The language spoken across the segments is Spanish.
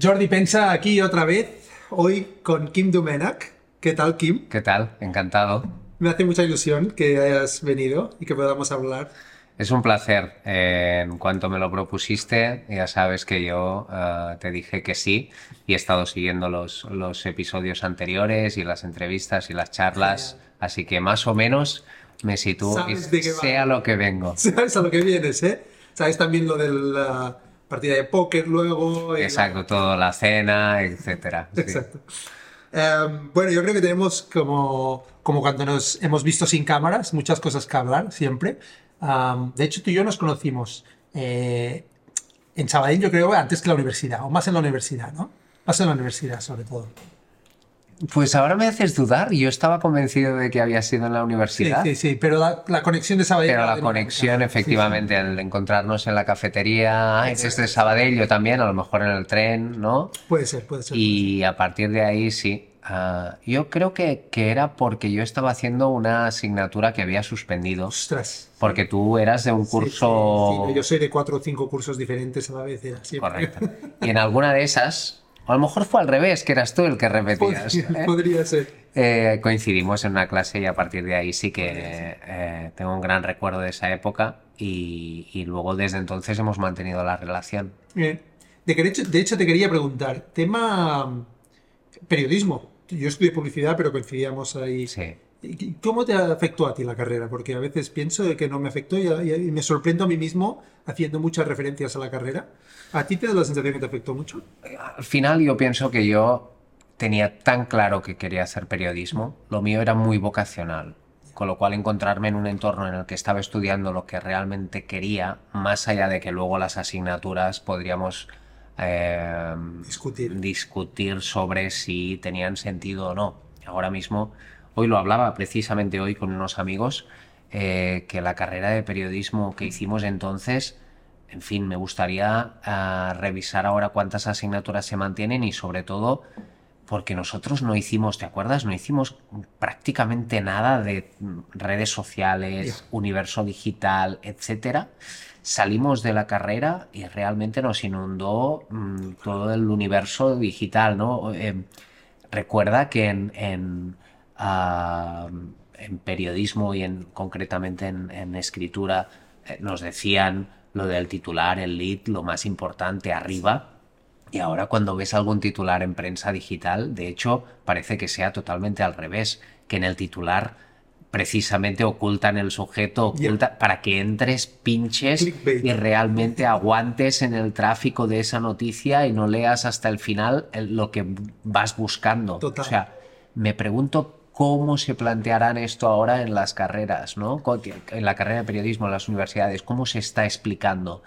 Jordi Pensa aquí otra vez, hoy con Kim Dumenac. ¿Qué tal, Kim? ¿Qué tal? Encantado. Me hace mucha ilusión que hayas venido y que podamos hablar. Es un placer. Eh, en cuanto me lo propusiste, ya sabes que yo eh, te dije que sí y he estado siguiendo los, los episodios anteriores y las entrevistas y las charlas, así que más o menos me sitúo y qué va. lo que vengo. Sabes a lo que vienes, ¿eh? Sabes también lo de la partida de póker luego. y la- Exacto, todo, la cena, etcétera. sí. Exacto. Em, bueno, yo creo que tenemos como, como cuando nos hemos visto sin cámaras, muchas cosas que hablar siempre. De hecho, tú y yo nos conocimos eh, en Sabadell, yo creo, antes que la universidad, o más en la universidad, ¿no? Más en la universidad, sobre todo. Pues ahora me haces dudar. Yo estaba convencido de que había sido en la Sí, universidad. sí, sí, pero la, la conexión de Sabadell... Pero la conexión, sí, efectivamente, el encontrarnos en la cafetería, "Ay, este es de Sabadell, yo también, a lo mejor en el tren, ¿no? sí. Puede ser, puede ser. Y a partir de ahí, sí. Ah, yo creo que, que era porque yo estaba haciendo una asignatura que había suspendido. Ostras. Porque tú eras de un Sí, curso... sí, sí, yo soy de cuatro o cinco cursos diferentes a la vez. Era. Correcto. Y en alguna de esas, o a lo mejor fue al revés, que eras tú el que repetías. Podría, ¿eh? podría ser. Eh, coincidimos en una clase y a partir de ahí sí que eh, tengo un gran recuerdo de esa época y, y luego desde entonces hemos mantenido la relación. Bien. De, que de, hecho, de hecho, te quería preguntar, tema mm, periodismo. Yo estudié publicidad, pero coincidíamos ahí. Sí. ¿Y ¿Cómo te afectó a ti la carrera? Porque a veces pienso de que no me afectó y, y- y me sorprendo a mí mismo haciendo muchas referencias a la carrera. ¿A ti te da la sensación que te afectó mucho? Al final yo pienso que yo tenía tan claro que quería hacer periodismo, lo mío era muy vocacional, con lo cual encontrarme en un entorno en el que estaba estudiando lo que realmente quería, más allá de que luego las asignaturas podríamos eh, Discutir. discutir sobre si tenían sentido o no. Ahora mismo, hoy lo hablaba precisamente hoy con unos amigos, eh, que la carrera de periodismo que hicimos entonces, en fin, me gustaría ah, revisar ahora cuántas asignaturas se mantienen y sobre todo porque nosotros no hicimos, ¿te acuerdas? No hicimos prácticamente nada de mm, redes sociales, universo digital, etcétera. Salimos de la carrera y realmente nos inundó mm, todo el universo digital, ¿no? Eh, recuerda que en, en, en periodismo y en, concretamente en, en escritura eh, nos decían lo del titular, el lead, lo más importante arriba. Y ahora cuando ves algún titular en prensa digital, de hecho, parece que sea totalmente al revés, que en el titular precisamente ocultan el sujeto, oculta, para que entres, pinches Clickbait. y realmente aguantes en el tráfico de esa noticia y no leas hasta el final lo que vas buscando. Total. O sea, me pregunto cómo se plantearán esto ahora en las carreras, ¿no? En la carrera de periodismo en las universidades, cómo se está explicando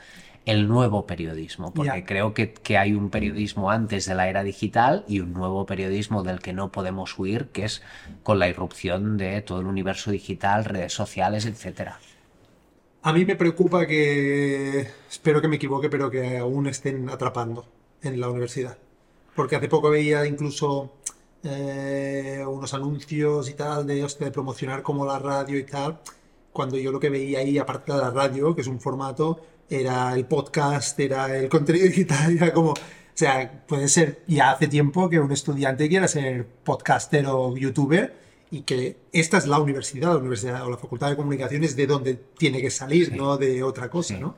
el nuevo periodismo, porque creo que, que hay un periodismo antes de la era digital y un nuevo periodismo del que no podemos huir, que es con la irrupción de todo el universo digital, redes sociales, etcétera. A mí me preocupa que, espero que me equivoque, pero que aún estén atrapando en la universidad. Porque hace poco veía incluso eh, unos anuncios y tal de, hostia, de promocionar como la radio y tal, cuando yo lo que veía ahí, aparte de la radio, que es un formato, era el podcast, era el contenido digital, era como... O sea, puede ser ya hace tiempo que un estudiante quiera ser podcaster o youtuber y que esta es la universidad, la universidad o la facultad de comunicaciones de donde tiene que salir, Sí. no de otra cosa, Sí. ¿no?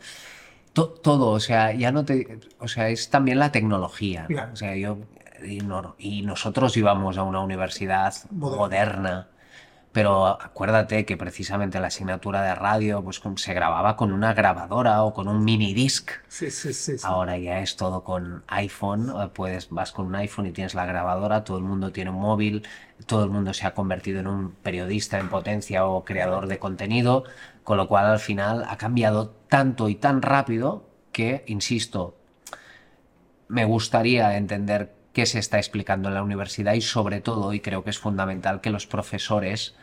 To- todo, o sea, ya no te, o sea, es también la tecnología, ¿no? Claro. O sea, yo y, no- y nosotros íbamos a una universidad Moderna. moderna, pero acuérdate que precisamente la asignatura de radio pues se grababa con una grabadora o con un mini disc. Sí, sí, sí. sí. Ahora ya es todo con iPhone, eh, puedes, vas con un iPhone y tienes la grabadora, todo el mundo tiene un móvil, todo el mundo se ha convertido en un periodista en potencia o creador de contenido, con lo cual al final ha cambiado tanto y tan rápido que, insisto, me gustaría entender qué se está explicando en la universidad y sobre todo, y creo que es fundamental, que los profesores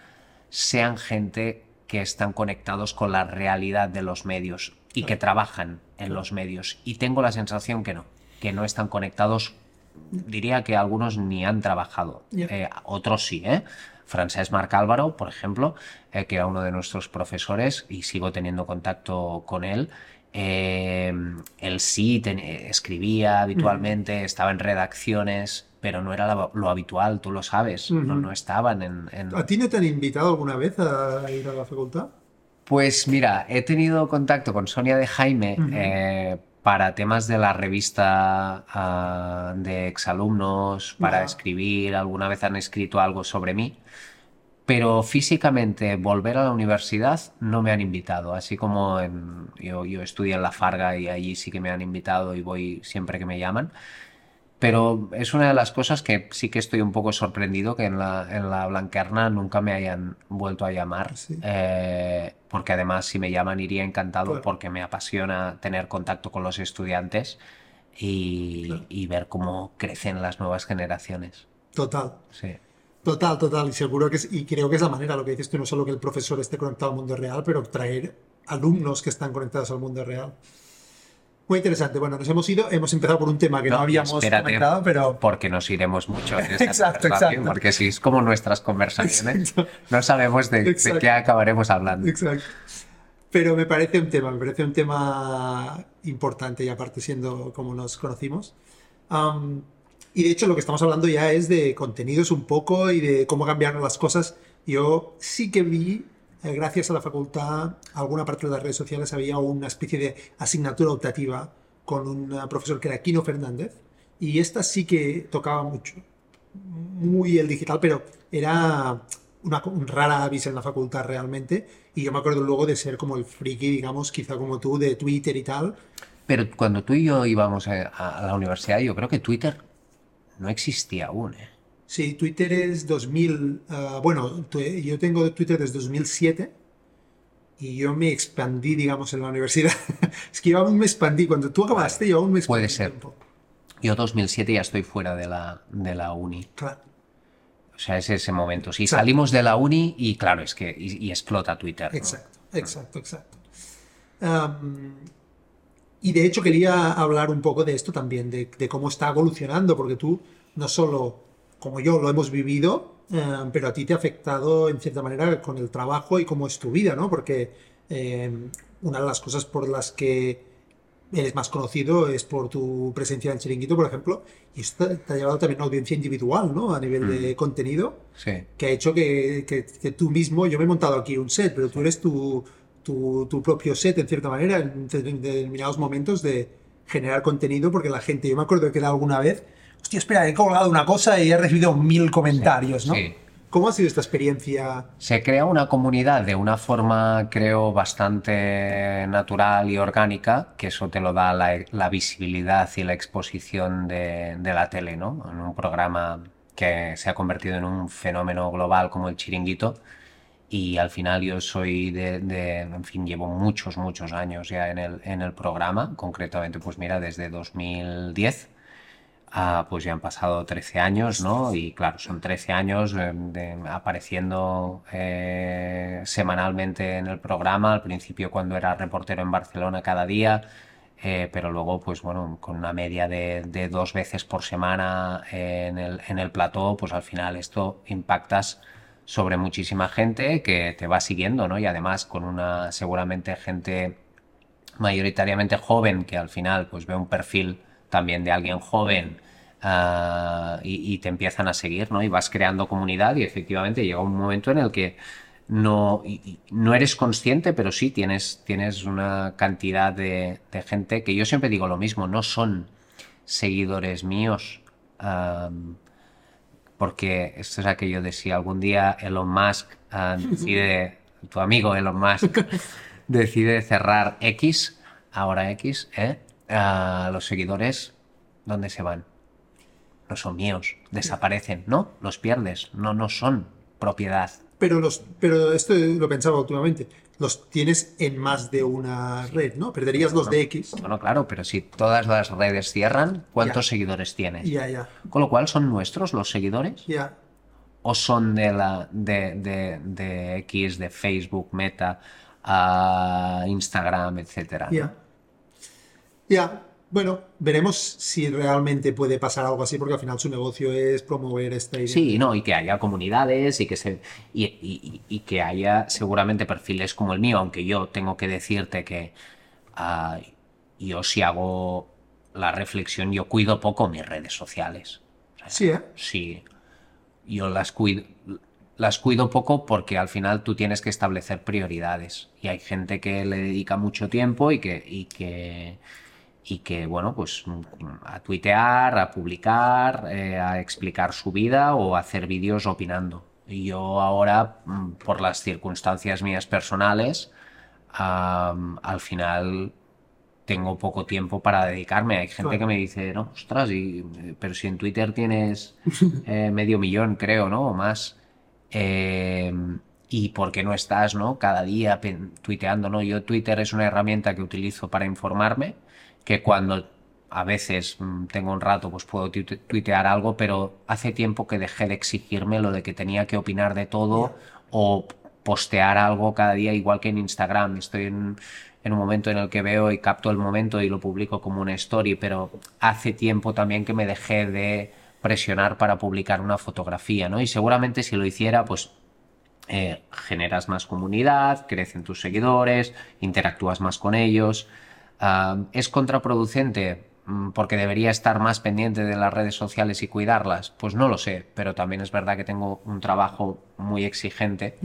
sean gente que están conectados con la realidad de los medios y que trabajan en los medios. Y tengo la sensación que no, que no están conectados. Diría que algunos ni han trabajado. Eh, otros sí, ¿eh? Francesc Marc Álvaro, por ejemplo, eh, que era uno de nuestros profesores y sigo teniendo contacto con él, Eh, él sí ten- escribía habitualmente, estaba en redacciones, pero no era lo, lo habitual, tú lo sabes, no, estaban en, en- ¿A ti no te han invitado alguna vez a ir a la facultad? Pues mira, he tenido contacto con Sonia de Jaime eh, para temas de la revista ah, de exalumnos, para escribir, alguna vez han escrito algo sobre mí, pero físicamente volver a la universidad no me han invitado, así como en- yo, yo estudié en La Farga y allí sí que me han invitado y voy siempre que me llaman. Pero es una de las cosas que sí que estoy un poco sorprendido que en la, en la Blanquerna nunca me hayan vuelto a llamar. Sí. eh, porque además si me llaman iría encantado Claro. porque me apasiona tener contacto con los estudiantes y, Claro. y ver cómo crecen las nuevas generaciones. Total. Sí. Total, total. Y seguro que es, y creo que es la manera, lo que dices tú, no solo que el profesor esté conectado al mundo real, pero traer alumnos que están conectados al mundo real. Muy interesante. Bueno, nos hemos ido, hemos empezado por un tema que no, No, habíamos espérate. comentado, pero Porque nos iremos mucho en esta Exacto, exacto. porque si es como nuestras conversaciones, Exacto. no sabemos de, qué acabaremos hablando. Exacto. Pero me parece un tema, me parece un tema importante y aparte siendo como nos conocimos. Y de hecho lo que estamos hablando ya es de contenidos un poco y de cómo cambiaron las cosas. Yo sí que vi, eh, gracias a la facultad, alguna parte de las redes sociales había una especie de asignatura optativa con un eh, profesor que era Kino Fernández y esta sí que tocaba mucho muy el digital, pero era una co- rara avis en la facultad realmente. Y yo me acuerdo luego de ser como el friki, digamos, quizá como tú, de Twitter y tal. Pero cuando tú y yo íbamos a, a la universidad, yo creo que Twitter no existía aún. ¿eh? Sí, Twitter es 2000. ah, bueno, yo tengo Twitter desde 2007 y yo me expandí, digamos, en la universidad. es que yo aún me expandí. Cuando tú acabaste, yo aún me expandí. Puede ser. tiempo. Yo 2007 ya estoy fuera de la, de la uni. Claro. O sea, es ese momento. Si salimos de la uni y claro, es que y, y explota Twitter. ¿no? Exacto, exacto, exacto. Y de hecho quería hablar un poco de esto también, de, de cómo está evolucionando, porque tú no solo, como yo, lo hemos vivido, eh, pero a ti te ha afectado en cierta manera con el trabajo y cómo es tu vida, ¿no? Porque eh, una de las cosas por las que eres más conocido es por tu presencia en Chiringuito, por ejemplo, y esto te ha llevado también a una audiencia individual, ¿no? A nivel de contenido Sí. que ha hecho que, que- que tú mismo, yo me he montado aquí un set, pero tú eres tu, tu, tu propio set en cierta manera en de- en determinados momentos de generar contenido, porque la gente, yo me acuerdo que era alguna vez, hostia, espera, he colgado una cosa y he recibido mil comentarios, ¿no? sí. ¿Cómo ha sido esta experiencia? Se crea una comunidad de una forma, creo, bastante natural y orgánica, que eso te lo da la, la visibilidad y la exposición de, de la tele, ¿no? En un programa que se ha convertido en un fenómeno global como el chiringuito. Y al final yo soy de, en fin, llevo muchos, muchos años ya en el, en el programa, concretamente, pues mira, desde 2010. Ah, pues ya han pasado 13 años, ¿no? Y claro, son 13 años eh, apareciendo eh, semanalmente en el programa, al principio cuando era reportero en Barcelona cada día, eh, pero luego, pues bueno, con una media de, de dos veces por semana en el, en el plató, pues al final esto impactas sobre muchísima gente que te va siguiendo, ¿no? Y además con una seguramente gente mayoritariamente joven que al final pues ve un perfil también de alguien joven ah, y, te empiezan a seguir, ¿no? Y vas creando comunidad y efectivamente llega un momento en el que no, no eres consciente, pero sí tienes, tienes una cantidad de, gente que yo siempre digo lo mismo, no son seguidores míos. am, porque esto es aquello de si algún día Elon Musk ah, decide, tu amigo Elon Musk decide cerrar X, ahora X, ¿eh? Ah, los seguidores, ¿dónde se van? No son míos, desaparecen, ¿no? Los pierdes, no, no son propiedad. Pero, los, pero esto lo pensaba últimamente, los tienes en más de una red, ¿no? Perderías los de X. Bueno, claro, pero si todas las redes cierran, ¿cuántos Ya. seguidores tienes? Ya, ya, Con lo cual, ¿son nuestros los seguidores? ya. o son de la de, de- de X, de Facebook, Meta, a Instagram, etcétera? Ya. Ya. Bueno, veremos si realmente puede pasar algo así, porque al final su negocio es promover esta idea. Sí, no, y que haya comunidades y que se y, y- y que haya seguramente perfiles como el mío, aunque yo tengo que decirte que ah, yo si hago la reflexión, yo cuido poco mis redes sociales. Sí, ¿eh? Sí, yo las cuido, las cuido poco porque al final tú tienes que establecer prioridades y hay gente que le dedica mucho tiempo y que, y que, y que bueno, pues a tuitear, a publicar, eh, a explicar su vida o a hacer vídeos opinando. Y yo ahora, mm, por las circunstancias mías personales, al final tengo poco tiempo para dedicarme. Hay gente Claro. que me dice, no, ostras, y- pero si en Twitter tienes eh, medio millón, creo, ¿no? O más. Eh, ¿Y por qué no estás, ¿no? Cada día tuiteando, ¿no? Yo Twitter es una herramienta que utilizo para informarme, que cuando a veces mm, tengo un rato, pues puedo tuite- tuitear algo, pero hace tiempo que dejé de exigirme lo de que tenía que opinar de todo o postear algo cada día, igual que en Instagram. Estoy en, en un momento en el que veo y capto el momento y lo publico como una story, pero hace tiempo también que me dejé de presionar para publicar una fotografía, ¿no? Y seguramente si lo hiciera, pues eh, generas más comunidad, crecen tus seguidores, interactúas más con ellos. ¿Es contraproducente? Mm, Porque debería estar más pendiente de las redes sociales y cuidarlas. Pues no lo sé, pero también es verdad que tengo un trabajo muy exigente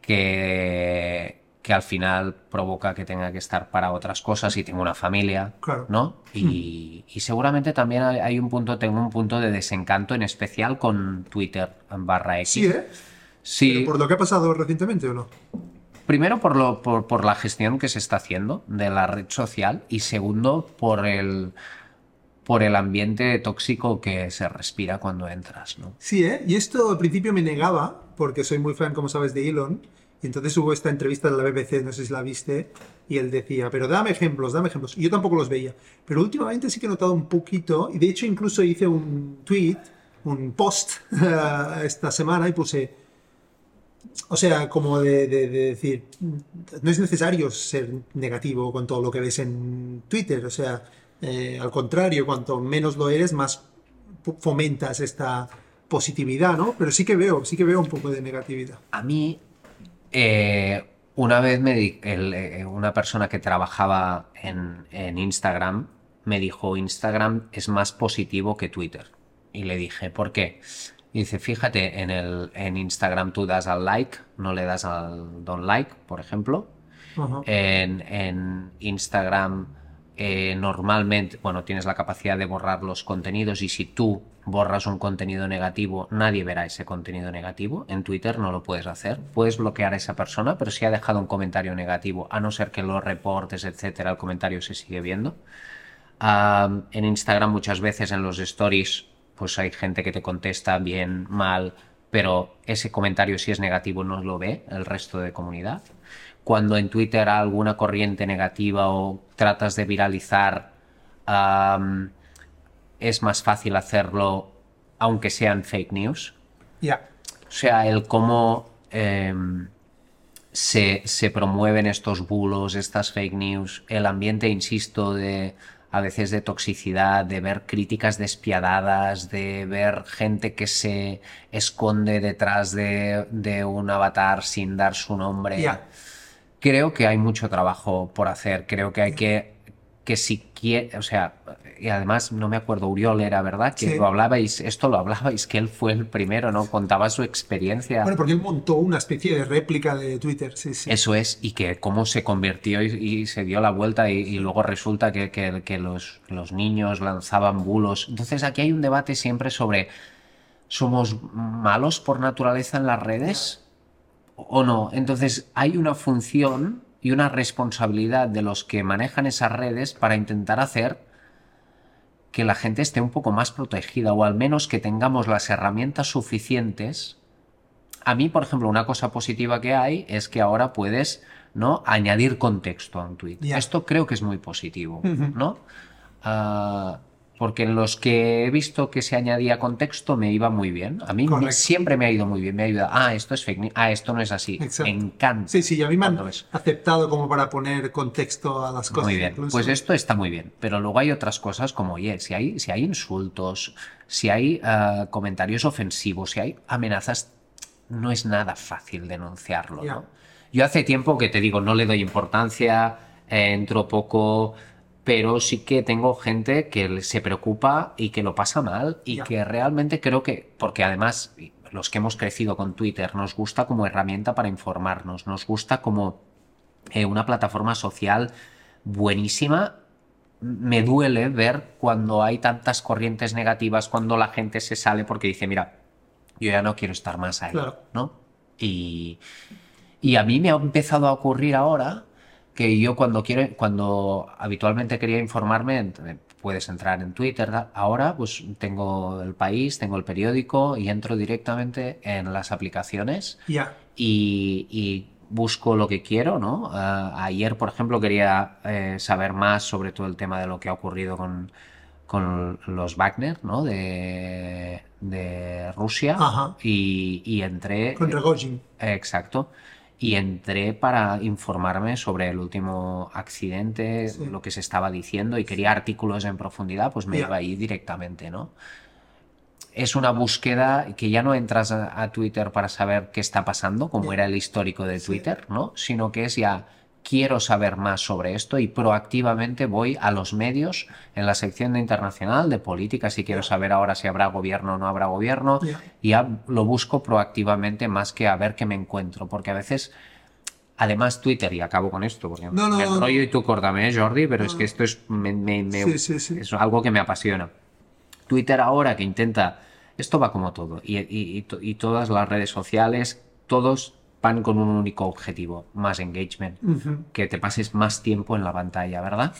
que, que al final provoca que tenga que estar para otras cosas y tengo una familia, Claro. ¿no? Y, y seguramente también hay, hay un punto, tengo un punto de desencanto en especial con Twitter barra X. Sí, ¿eh? Sí, Pero ¿Por lo que ha pasado recientemente o no? Primero por, lo, por, la gestión que se está haciendo de la red social y segundo por el, por el ambiente tóxico que se respira cuando entras, ¿no? Sí, ¿eh? Y esto al principio me negaba, porque soy muy fan, como sabes, de Elon. Y entonces hubo esta entrevista de la BBC, no sé si la viste, y él decía, pero dame ejemplos, dame ejemplos. Y yo tampoco los veía. Pero últimamente sí que he notado un poquito, y de hecho incluso hice un tweet, un post esta semana y puse, o sea, como de, de- de decir, no es necesario ser negativo con todo lo que ves en Twitter, o sea, eh, al contrario, cuanto menos lo eres, más fomentas esta positividad, ¿no? Pero sí que veo, sí que veo un poco de negatividad. A mí, eh, una vez me di- eh, una persona que trabajaba en, en Instagram me dijo, Instagram es más positivo que Twitter. Y le dije, ¿por qué? Y dice, fíjate, en, el, en Instagram tú das al like, no le das al don't like, por ejemplo. En, en Instagram eh, normalmente, bueno, tienes la capacidad de borrar los contenidos y si tú borras un contenido negativo, nadie verá ese contenido negativo. En Twitter no lo puedes hacer. Puedes bloquear a esa persona, pero si ha dejado un comentario negativo, a no ser que lo reportes, etcétera, el comentario se sigue viendo. Ah, en Instagram muchas veces en los stories pues hay gente que te contesta bien, mal, pero ese comentario si es negativo no lo ve el resto de comunidad. Cuando en Twitter hay alguna corriente negativa o tratas de viralizar, es más fácil hacerlo aunque sean fake news. Ya. O sea, el cómo em, se, se promueven estos bulos, estas fake news, el ambiente, insisto, de a veces de toxicidad, de ver críticas despiadadas, de ver gente que se esconde detrás de, de un avatar sin dar su nombre. Creo que hay mucho trabajo por hacer. Creo que hay que, que si quiere, o sea, y además no me acuerdo, Uriol era, ¿verdad? Que Sí. lo hablabais, esto lo hablabais, que él fue el primero, ¿no? Contaba su experiencia. Bueno, porque él montó una especie de réplica de Twitter, sí, sí. Eso es, y que cómo se convirtió y, y se dio la vuelta y, y luego resulta que, que- que los, los niños lanzaban bulos. Entonces aquí hay un debate siempre sobre, ¿somos malos por naturaleza en las redes o no? Entonces hay una función y una responsabilidad de los que manejan esas redes para intentar hacer que la gente esté un poco más protegida o al menos que tengamos las herramientas suficientes a mí, por ejemplo, una cosa positiva que hay es que ahora puedes ¿no? añadir contexto a un tweet. Esto creo que es muy positivo. ¿no? Ah, porque en los que he visto que se añadía contexto me iba muy bien. A mí Correcto. siempre me ha ido muy bien. Me ha ayudado. Ah, esto es fake news. Ah, esto no es así. Exacto. Me encanta. Sí, sí, a mí me han ves. aceptado como para poner contexto a las cosas. Muy bien, incluso. pues esto está muy bien, pero luego hay otras cosas como, oye, si hay, si hay insultos, si hay ah, comentarios ofensivos, si hay amenazas, no es nada fácil denunciarlo. ¿no? Yo hace tiempo que te digo, no le doy importancia, eh, entro poco, pero sí que tengo gente que se preocupa y que lo pasa mal y que realmente creo que, porque además los que hemos crecido con Twitter nos gusta como herramienta para informarnos, nos gusta como eh, una plataforma social buenísima. Me duele ver cuando hay tantas corrientes negativas, cuando la gente se sale porque dice, mira, yo ya no quiero estar más ahí, Claro. ¿no? Y, y a mí me ha empezado a ocurrir ahora que yo cuando quiero, cuando habitualmente quería informarme, ent- puedes entrar en Twitter, ahora pues tengo el país, tengo el periódico y entro directamente en las aplicaciones Ya. y, y busco lo que quiero, ¿no? Ah, ayer, por ejemplo, quería eh, saber más sobre todo el tema de lo que ha ocurrido con, con los Wagner, ¿no? De, de Rusia. Ajá. Y, y entré. Con Rogojin. Exacto. Y entré para informarme sobre el último accidente, Sí. lo que se estaba diciendo y quería artículos en profundidad, pues me iba ahí directamente, ¿no? Es una búsqueda que ya no entras a, a Twitter para saber qué está pasando, como era el histórico de Sí. Twitter, ¿no? Sino que es ya quiero saber más sobre esto y proactivamente voy a los medios en la sección de internacional de política si quiero saber ahora si habrá gobierno o no habrá gobierno y lo busco proactivamente más que a ver qué me encuentro porque a veces además Twitter y acabo con esto porque No, no, me no. enrollo y tú córtame ¿eh, Jordi pero es que esto es me- me- me- Sí, sí, sí. es algo que me apasiona Twitter ahora que intenta, esto va como todo, y, y- y to- y todas las redes sociales, todos van con un único objetivo, más engagement, que te pases más tiempo en la pantalla, ¿verdad?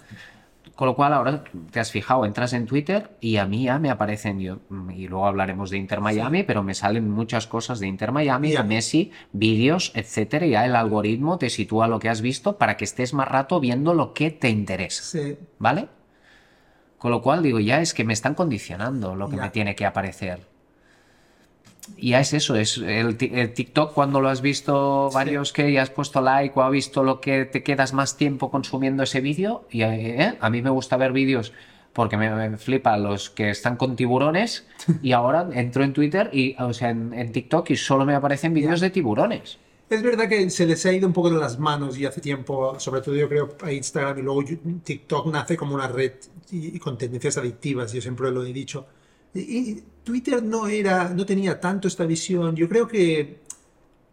Con lo cual ahora te has fijado, entras en Twitter y a mí ya me aparecen, yo, y luego hablaremos de Inter Miami, pero me salen muchas cosas de Inter Miami, de Messi, vídeos, etcétera, y ya el algoritmo te sitúa lo que has visto para que estés más rato viendo lo que te interesa. Sí. ¿Vale? Con lo cual digo, ya es que me están condicionando lo que me tiene que aparecer. Y ya es eso, es el, ti- el TikTok cuando lo has visto varios que ya has puesto like o has visto lo que te quedas más tiempo consumiendo ese vídeo. Y eh, a mí me gusta ver vídeos porque me, me flipa los que están con tiburones y ahora entro en Twitter y, o sea, en, en TikTok y solo me aparecen vídeos de tiburones. Es verdad que se les ha ido un poco de las manos y hace tiempo, sobre todo yo creo a Instagram y luego TikTok nace como una red y, y con tendencias adictivas, yo siempre lo he dicho. Twitter no era, no tenía tanto esta visión. Yo creo que,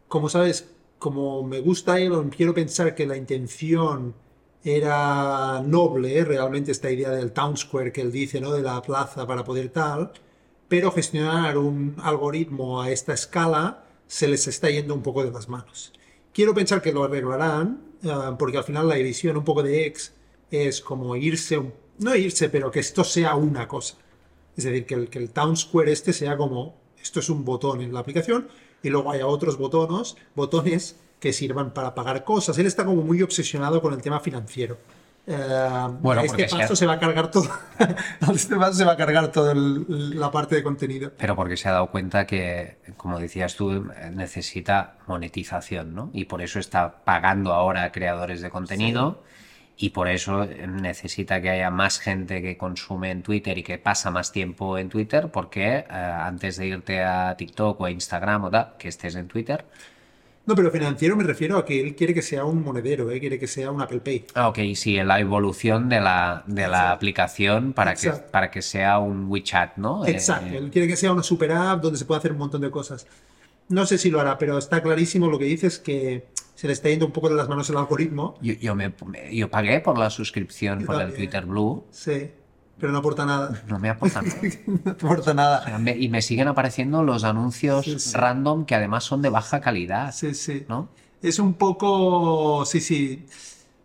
como sabes, como me gusta Elon, quiero pensar que la intención era noble, ¿eh? realmente esta idea del town square que él dice, ¿no? De la plaza para poder tal, pero gestionar un algoritmo a esta escala se les está yendo un poco de las manos. Quiero pensar que lo arreglarán, ah, porque al final la visión un poco de X es como irse, no irse, pero que esto sea una cosa. Es decir, que el, que el Town Square este sea como, esto es un botón en la aplicación y luego haya otros botones, botones que sirvan para pagar cosas. Él está como muy obsesionado con el tema financiero. Eh, Bueno, este paso se va a cargar todo. este paso se va a cargar toda la parte de contenido. Pero porque se ha dado cuenta que, como decías tú, necesita monetización, ¿no? Y por eso está pagando ahora a creadores de contenido y por eso eh, necesita que haya más gente que consume en Twitter y que pasa más tiempo en Twitter, porque eh, antes de irte a TikTok o a Instagram o tal, que estés en Twitter. No, pero financiero me refiero a que él quiere que sea un monedero, ¿eh? quiere que sea un Apple Pay. Ah, ok, sí, la evolución de la, de la aplicación para que, para que sea un WeChat, ¿no? Eh, Exacto, él quiere que sea una super app donde se pueda hacer un montón de cosas. No sé si lo hará, pero está clarísimo lo que dices que se le está yendo un poco de las manos el algoritmo. yo, yo, me, yo pagué por la suscripción Yo por el también. Twitter Blue, Sí, pero no aporta nada. no me aporta nada. no aporta nada. Me- Y me siguen apareciendo los anuncios Sí, sí. random que además son de baja calidad, Sí, sí. ¿no? Es un poco. Sí, sí.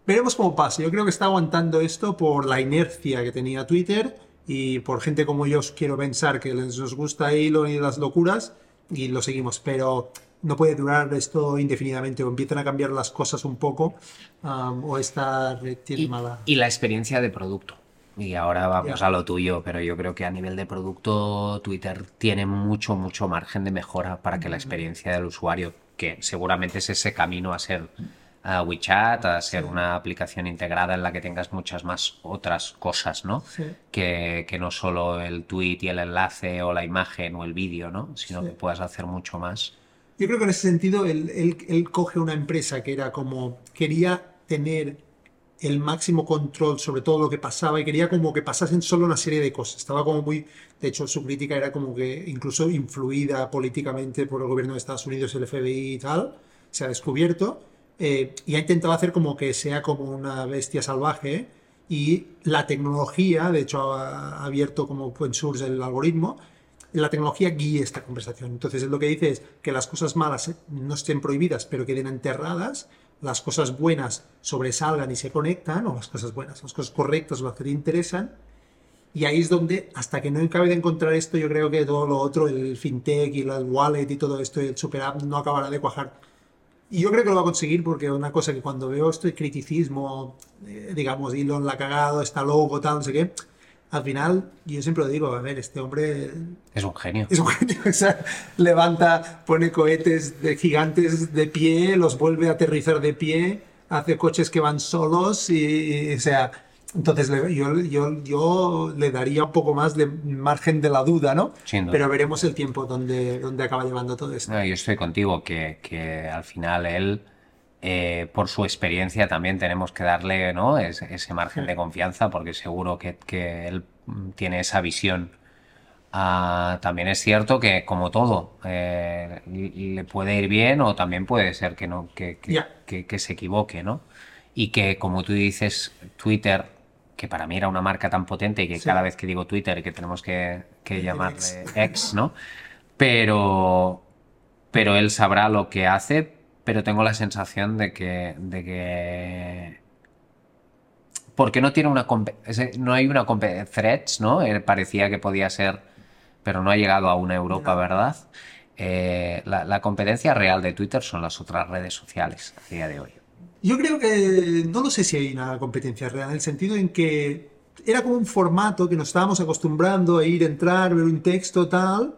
Veremos cómo pasa. Yo creo que está aguantando esto por la inercia que tenía Twitter y por gente como yo quiero pensar que les nos gusta Elon y las locuras y lo seguimos. Pero no puede durar esto indefinidamente o empiezan a cambiar las cosas un poco um, o esta red tiene Y, mala. y la experiencia de producto. Y ahora vamos a lo tuyo, pero yo creo que a nivel de producto Twitter tiene mucho, mucho margen de mejora para que la experiencia del usuario, que seguramente es ese camino a ser a WeChat, a ser una aplicación integrada en la que tengas muchas más otras cosas, ¿no? Sí. Que, que no solo el tweet y el enlace o la imagen o el vídeo, ¿no? Sino Sí. que puedas hacer mucho más. Yo creo que en ese sentido él, él- él coge una empresa que era como, quería tener el máximo control sobre todo lo que pasaba y quería como que pasasen solo una serie de cosas. Estaba como muy, de hecho su crítica era como que incluso influida políticamente por el gobierno de Estados Unidos, el FBI y tal, se ha descubierto, eh, y ha intentado hacer como que sea como una bestia salvaje y la tecnología, de hecho ha abierto como open source el algoritmo, la tecnología guíe esta conversación. Entonces, lo que dice es que las cosas malas no estén prohibidas, pero queden enterradas, las cosas buenas sobresalgan y se conectan, o las cosas buenas, las cosas correctas, las que te interesan. Y ahí es donde, hasta que no acabe de encontrar esto, yo creo que todo lo otro, el fintech y la wallet y todo esto, el super app, no acabará de cuajar. Y yo creo que lo va a conseguir porque una cosa que cuando veo este criticismo, eh, digamos, Elon la ha cagado, está loco, tal, no sé qué, al final, yo siempre lo digo, a ver, este hombre... Es un genio. Es un genio, o sea, levanta, pone cohetes de gigantes de pie, los vuelve a aterrizar de pie, hace coches que van solos y, o sea, entonces yo, yo, yo, le daría un poco más de margen de la duda, ¿no? Pero veremos el tiempo donde, donde acaba llevando todo esto. yo estoy contigo, que, que al final él... Eh, por su experiencia también tenemos que darle ¿no? ese, margen de confianza porque seguro que, él tiene esa visión. Ah, también es cierto que, como todo, eh, le puede ir bien o también puede ser que, no, que, que, se equivoque, ¿no? Y que, como tú dices, Twitter, que para mí era una marca tan potente y que cada vez que digo Twitter que tenemos que, llamarle X, ¿no? Pero, pero él sabrá lo que hace, pero tengo la sensación de que, de que porque no tiene una no hay una threads, ¿no? Eh, parecía que podía ser, pero no ha llegado a una Europa, ¿verdad? Eh, la, competencia real de Twitter son las otras redes sociales a día de hoy. Yo creo que no lo sé si hay una competencia real, en el sentido en que era como un formato que nos estábamos acostumbrando a ir, entrar, ver un texto, tal,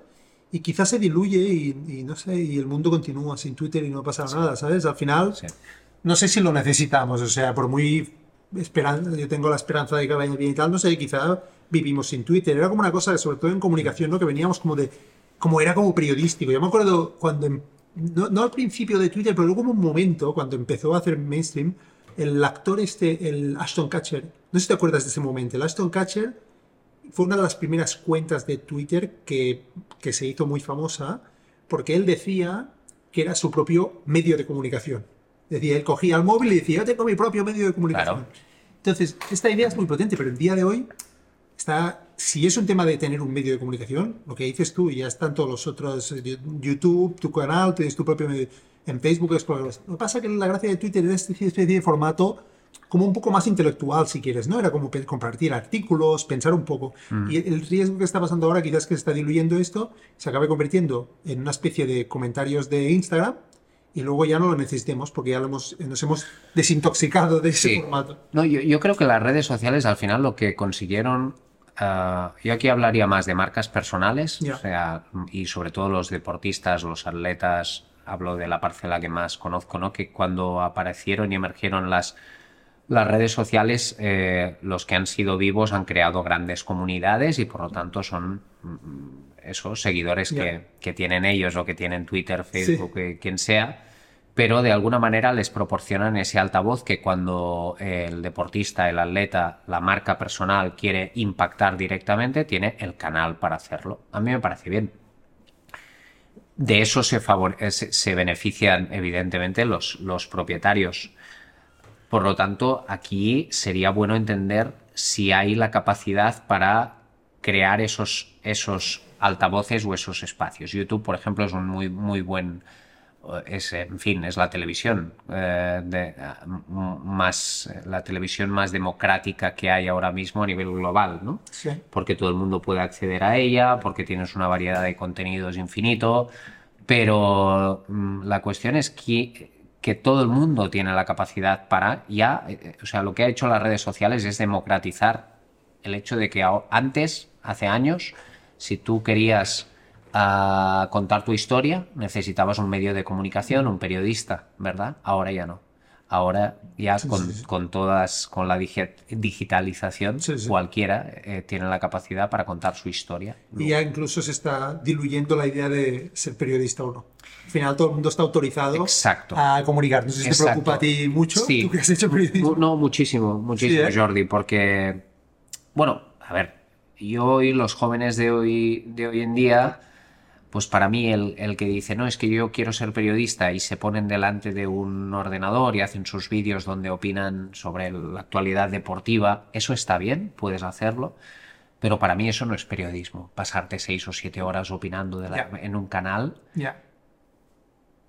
y quizás se diluye y, no sé, y el mundo continúa sin Twitter y no pasa nada, ¿sabes? Al final, no sé si lo necesitamos, o sea, por muy esperanza, yo tengo la esperanza de que vaya bien y tal, no sé, quizá vivimos sin Twitter, era como una cosa, sobre todo en comunicación, ¿no? Que veníamos como de, como era como periodístico. Yo me acuerdo cuando, em, no, no al principio de Twitter, pero luego como un momento, cuando empezó a hacer mainstream, el actor este, el Ashton Catcher, no sé si te acuerdas de ese momento, el Ashton Catcher fue una de las primeras cuentas de Twitter que, que se hizo muy famosa porque él decía que era su propio medio de comunicación. Decía, él cogía el móvil y decía, yo tengo mi propio medio de comunicación. Entonces, esta idea es muy potente, pero el día de hoy está, si es un tema de tener un medio de comunicación, lo que dices tú, y ya están todos los otros, eh, YouTube, tu canal, tienes tu propio medio, en Facebook es Lo que pasa es que la gracia de Twitter es esta especie de formato como un poco más intelectual, si quieres, ¿no? Era como compartir artículos, pensar un poco. Mm. Y el riesgo que está pasando ahora, quizás que se está diluyendo esto, se acabe convirtiendo en una especie de comentarios de Instagram y luego ya no lo necesitemos porque ya lo hemos, nos hemos desintoxicado de ese formato. No, yo, creo que las redes sociales al final lo que consiguieron ah, yo aquí hablaría más de marcas personales, o sea, y sobre todo los deportistas, los atletas, hablo de la parcela que más conozco, ¿no? Que cuando aparecieron y emergieron las, las redes sociales, eh, los que han sido vivos han creado grandes comunidades y por lo tanto son mm, esos seguidores que, tienen ellos o que tienen Twitter, Facebook, eh, quien sea, pero de alguna manera les proporcionan ese altavoz que cuando el deportista, el atleta, la marca personal quiere impactar directamente, tiene el canal para hacerlo. A mí me parece bien. De eso se, se benefician evidentemente los, los propietarios por lo tanto, aquí sería bueno entender si hay la capacidad para crear esos, esos altavoces o esos espacios. YouTube, por ejemplo, es un muy, muy buen, es, en fin, es la televisión eh, de, más, la televisión más democrática que hay ahora mismo a nivel global, ¿no? Sí. Porque todo el mundo puede acceder a ella, porque tienes una variedad de contenidos infinito, pero mm, la cuestión es que que todo el mundo tiene la capacidad para ya, eh, o sea, lo que ha hecho las redes sociales es democratizar el hecho de que antes, hace años, si tú querías ah, contar tu historia, necesitabas un medio de comunicación, un periodista, ¿verdad? Ahora ya no. Ahora ya Sí, con, sí, sí. con todas, con la digi- digitalización, cualquiera eh, tiene la capacidad para contar su historia. Y ya incluso se está diluyendo la idea de ser periodista o no. Al final todo el mundo está autorizado Exacto. a comunicar. No sé si te Exacto. preocupa a ti mucho, tú que has hecho periodismo. No, muchísimo, muchísimo, ¿eh? Jordi, porque, bueno, a ver, yo y los jóvenes de hoy, de hoy en día, pues para mí el, el que dice, no, es que yo quiero ser periodista y se ponen delante de un ordenador y hacen sus vídeos donde opinan sobre la actualidad deportiva, eso está bien, puedes hacerlo. Pero para mí eso no es periodismo. Pasarte seis o siete horas opinando de la- Ya. en un canal, Ya.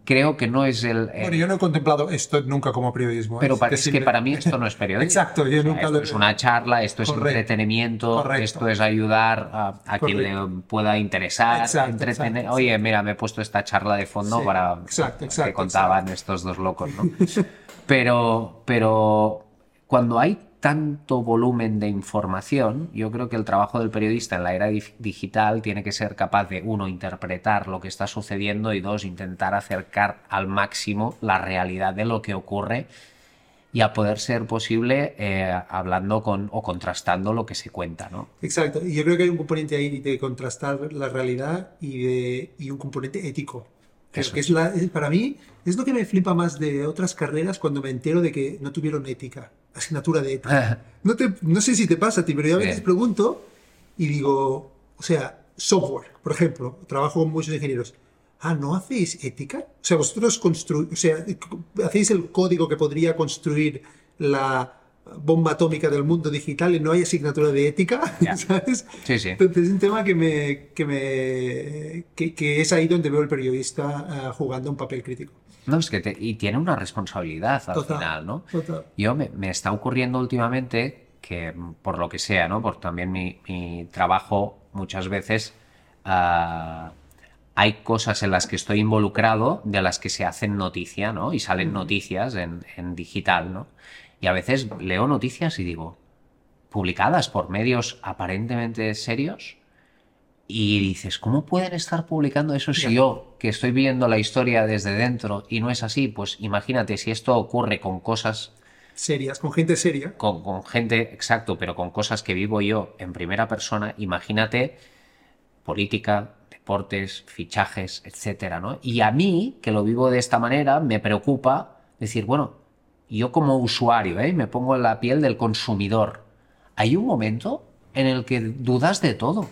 Creo que no es el, el- Bueno, yo no he contemplado esto nunca como periodismo. ¿eh? Pero es que para mí esto no es periodismo. Exacto, yo O sea, nunca esto lo es una charla, esto es entretenimiento, correcto. esto es ayudar a, a quien le pueda interesar, Exacto, entretener. exacto, Oye, mira, me he puesto esta charla de fondo Sí, para exacto, que exacto, contaban estos dos locos, ¿no? pero, pero cuando hay tanto volumen de información, yo creo que el trabajo del periodista en la era digital tiene que ser capaz de, uno, interpretar lo que está sucediendo y dos, intentar acercar al máximo la realidad de lo que ocurre y a poder ser posible eh, hablando con o contrastando lo que se cuenta, ¿no? Exacto, y yo creo que hay un componente ahí de contrastar la realidad y, de, y un componente ético. Creo Eso que es la, es- para mí es lo que me flipa más de otras carreras cuando me entero de que no tuvieron ética, asignatura de ética. No, te, no sé si te pasa a ti, pero yo a veces Bien. pregunto y digo, o sea, software, por ejemplo, trabajo con muchos ingenieros. Ah, ¿no hacéis ética? O sea, vosotros constru o sea, hacéis el código que podría construir la bomba atómica del mundo digital y no hay asignatura de ética. ¿sabes? Sí, sí. Entonces es un tema que me, que me que, que es ahí donde veo el periodista ah, jugando un papel crítico. No, es que te- y tiene una responsabilidad al Total, final, ¿no? total. Yo me, me está ocurriendo últimamente que, por lo que sea, ¿no? Por también mi, mi trabajo, muchas veces ah, hay cosas en las que estoy involucrado de las que se hacen noticia, ¿no? Y salen noticias en, en digital, ¿no? Y a veces leo noticias y digo, publicadas por medios aparentemente serios, y dices, ¿cómo pueden estar publicando eso si yo, que estoy viendo la historia desde dentro y no es así? Pues imagínate si esto ocurre con cosas, Serias, con gente seria. con, con gente, exacto, pero con cosas que vivo yo en primera persona, imagínate política, deportes, fichajes, etcétera, ¿no? Y a mí, que lo vivo de esta manera, me preocupa decir, bueno, yo como usuario, ¿eh? me pongo en la piel del consumidor. Hay un momento en el que dudas de todo.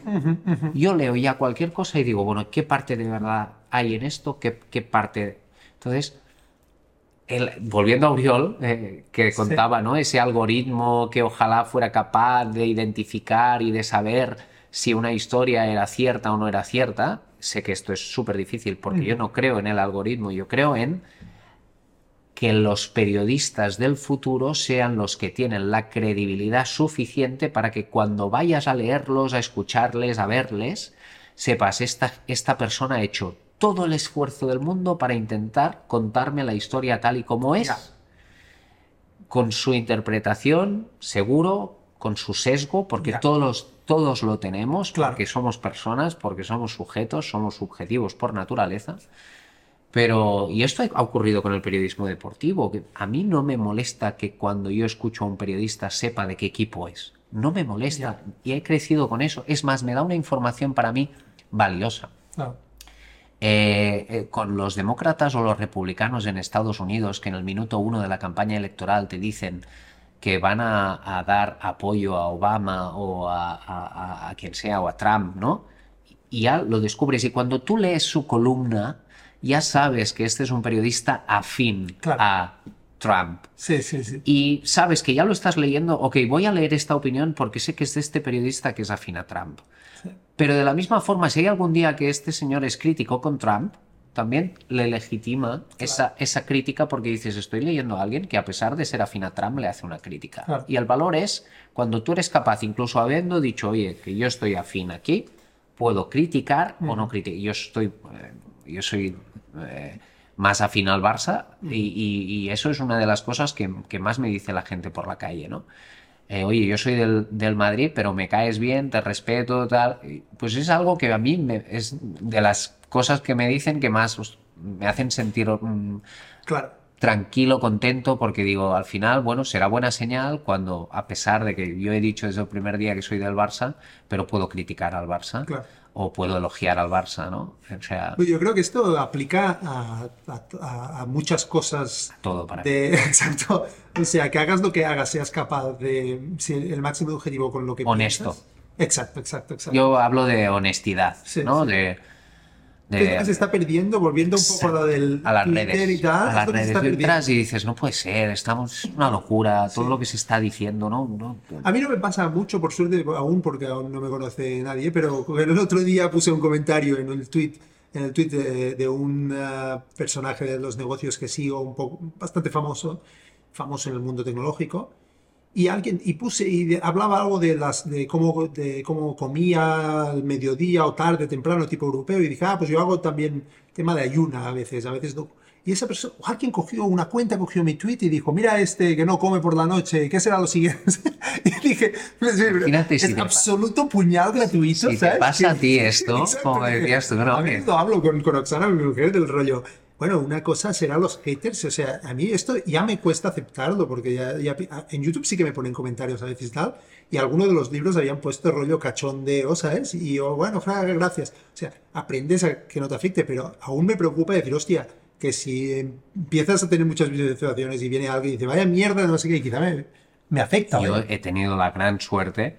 Yo leo ya cualquier cosa y digo, bueno, ¿qué parte de verdad hay en esto? ¿Qué, qué parte? Entonces, el- volviendo a Uriol, eh, que contaba, ¿no? Ese algoritmo que ojalá fuera capaz de identificar y de saber si una historia era cierta o no era cierta. Sé que esto es súper difícil porque yo no creo en el algoritmo, yo creo en que los periodistas del futuro sean los que tienen la credibilidad suficiente para que cuando vayas a leerlos, a escucharles, a verles, sepas, esta, esta persona ha hecho todo el esfuerzo del mundo para intentar contarme la historia tal y como es, Ya. con su interpretación, seguro, con su sesgo, porque Ya. todos, todos lo tenemos, Claro. porque somos personas, porque somos sujetos, somos subjetivos por naturaleza. Pero, y esto ha ocurrido con el periodismo deportivo, que a mí no me molesta que cuando yo escucho a un periodista sepa de qué equipo es. No me molesta. Y he crecido con eso. Es más, me da una información para mí valiosa. Eh, eh, con los demócratas o los republicanos en Estados Unidos que en el minuto uno de la campaña electoral te dicen que van a, a dar apoyo a Obama o a- a- a quien sea o a Trump, ¿no? Y ya lo descubres y cuando tú lees su columna ya sabes que este es un periodista afín Claro. a Trump. Sí, sí, sí. Y sabes que ya lo estás leyendo, ok, voy a leer esta opinión porque sé que es de este periodista que es afín a Trump. Pero de la misma forma, si hay algún día que este señor es crítico con Trump, también le legitima esa, esa crítica porque dices, estoy leyendo a alguien que a pesar de ser afín a Trump le hace una crítica. Claro. Y el valor es cuando tú eres capaz, incluso habiendo dicho, oye, que yo estoy afín aquí, puedo criticar o no criticar. Yo estoy, eh, yo soy eh, más afín al Barça y, y- y eso es una de las cosas que, que más me dice la gente por la calle, ¿no? Eh, oye, yo soy del, del Madrid, pero me caes bien, te respeto, tal. Pues es algo que a mí me- es de las cosas que me dicen que más pues, me hacen sentir mm, Claro. tranquilo, contento, porque digo, al final, bueno, será buena señal cuando, a pesar de que yo he dicho desde el primer día que soy del Barça, pero puedo criticar al Barça. Claro. O puedo elogiar al Barça, ¿no? O sea, Pues Yo creo que esto aplica a, a- a muchas cosas. todo para De, exacto. O sea, que hagas lo que hagas, seas capaz de ser el máximo objetivo con lo que Honesto. piensas. Exacto, exacto, exacto. Yo hablo de honestidad, Sí, ¿no? sí. De, ¿Qué es lo que se de está perdiendo, volviendo un poco a lo del a las Twitter redes. y tal. a las redes. está entras y dices, no puede ser, estamos, es una locura, todo Sí. lo que se está diciendo, ¿no? no A mí no me pasa mucho, por suerte, aún porque aún no me conoce nadie, pero el otro día puse un comentario en el tweet, en el tweet de, de un ah, personaje de los negocios que sigo, un poco bastante famoso, famoso en el mundo tecnológico, y alguien y puse y de- hablaba algo de las de cómo de cómo comía al mediodía o tarde, temprano, tipo europeo, y dije, ah, pues yo hago también tema de ayuna a veces, a veces no. Y esa persona, alguien cogió una cuenta, cogió mi tweet y dijo, mira este que no come por la noche, ¿qué será lo siguiente? y dije, Imagínate es si te absoluto puñal gratuito, Si te ¿sabes? pasa a ti esto, como decías tú, ¿no? A hablo con, con Oxana, mi mujer, del rollo. Bueno, una cosa será los haters, o sea, a mí esto ya me cuesta aceptarlo, porque ya, ya- en YouTube sí que me ponen comentarios a veces y tal, y algunos de los libros habían puesto rollo cachondeo, ¿sabes? Y yo, bueno, gracias. O sea, aprendes a que no te afecte, pero aún me preocupa decir, hostia, que si empiezas a tener muchas visualizaciones y viene alguien y dice, vaya mierda, no sé qué, quizá me, me afecta. Yo he tenido la gran suerte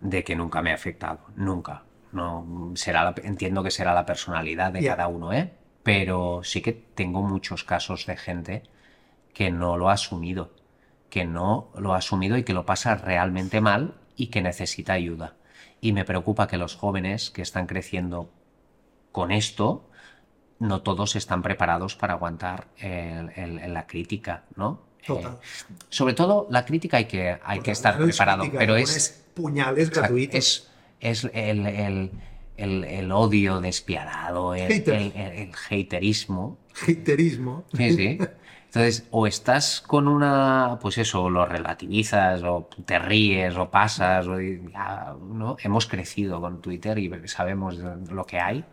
de que nunca me ha afectado, nunca. No será la- entiendo que será la personalidad de cada uno, ¿eh? Pero sí que tengo muchos casos de gente que no lo ha asumido, que no lo ha asumido y que lo pasa realmente mal y que necesita ayuda. Y me preocupa que los jóvenes que están creciendo con esto, no todos están preparados para aguantar el- el- la crítica, ¿no? Total. Eh, sobre todo la crítica hay que, hay que estar no es preparado, crítica, pero es, puñales gratuitos. es, es el, el- el- odio despiadado, el, Hater. el- el- haterismo. Haterismo. Sí, sí. Entonces, o estás con una, pues eso, lo relativizas, o te ríes, o pasas, o ya, ¿no? Hemos crecido con Twitter y sabemos lo que hay.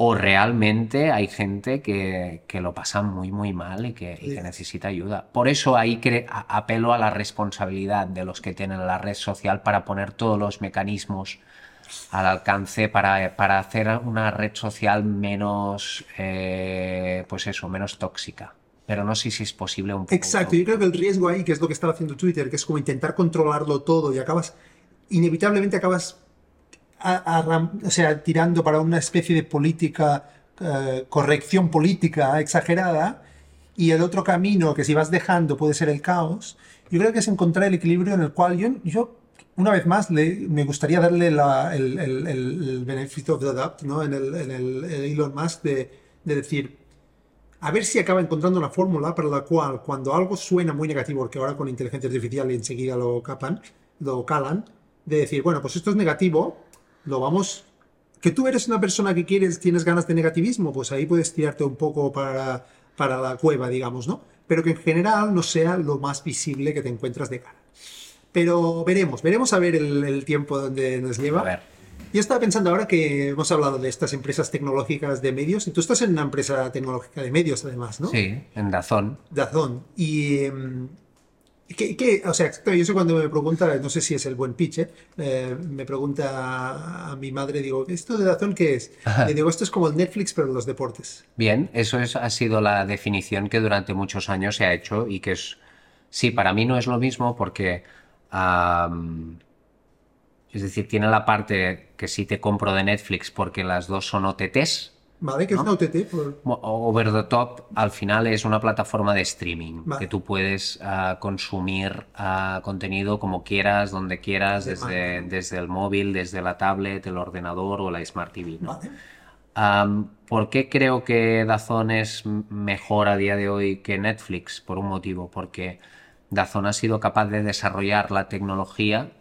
O realmente hay gente que, que lo pasa muy, muy mal y que, y que Sí. necesita ayuda. Por eso ahí apelo a la responsabilidad de los que tienen la red social para poner todos los mecanismos al alcance para, para hacer una red social menos, eh, pues eso, menos tóxica. Pero no sé si es posible un poco. Exacto, yo creo que el riesgo ahí, que es lo que estaba haciendo Twitter, que es como intentar controlarlo todo y acabas, inevitablemente acabas a- o sea, tirando para una especie de política, eh, corrección política exagerada, y el otro camino que si vas dejando puede ser el caos, yo creo que es encontrar el equilibrio en el cual yo, yo una vez más, me gustaría darle el, el, benefit of the doubt, ¿no? En el, Elon Musk de, de decir, a ver si acaba encontrando una fórmula para la cual cuando algo suena muy negativo, porque ahora con inteligencia artificial enseguida lo capan, lo calan, de decir, bueno, pues esto es negativo, lo vamos... Que tú eres una persona que quieres, tienes ganas de negativismo, pues ahí puedes tirarte un poco para la cueva, digamos, ¿no? Pero que en general no sea lo más visible que te encuentras de cara. Pero veremos, veremos a ver el, el tiempo donde nos lleva. A ver. Yo estaba pensando ahora que hemos hablado de estas empresas tecnológicas de medios, y tú estás en una empresa tecnológica de medios además, ¿no? Sí, en Dazón. Dazón. Y. em, ¿qué, qué- o sea, yo sé cuando me pregunta, no sé si es el buen pitch, ¿eh? Eh, me pregunta a mi madre, digo, ¿esto de Dazón qué es? Le digo, esto es como el Netflix, pero en los deportes. Bien, eso es, ha sido la definición que durante muchos años se ha hecho y que es, sí, para mí no es lo mismo porque, es decir, tiene la parte que sí te compro de Netflix porque las dos son OTTs. ¿Vale? Que es una OTT. por- Over the Top al final es una plataforma de streaming Vale. que tú puedes ah, consumir ah, contenido como quieras, donde quieras, De desde, desde el móvil, desde la tablet, el ordenador o la Smart TV. ¿no? Vale. Am, ¿Por qué creo que Dazón es mejor a día de hoy que Netflix? Por un motivo, porque Dazón ha sido capaz de desarrollar la tecnología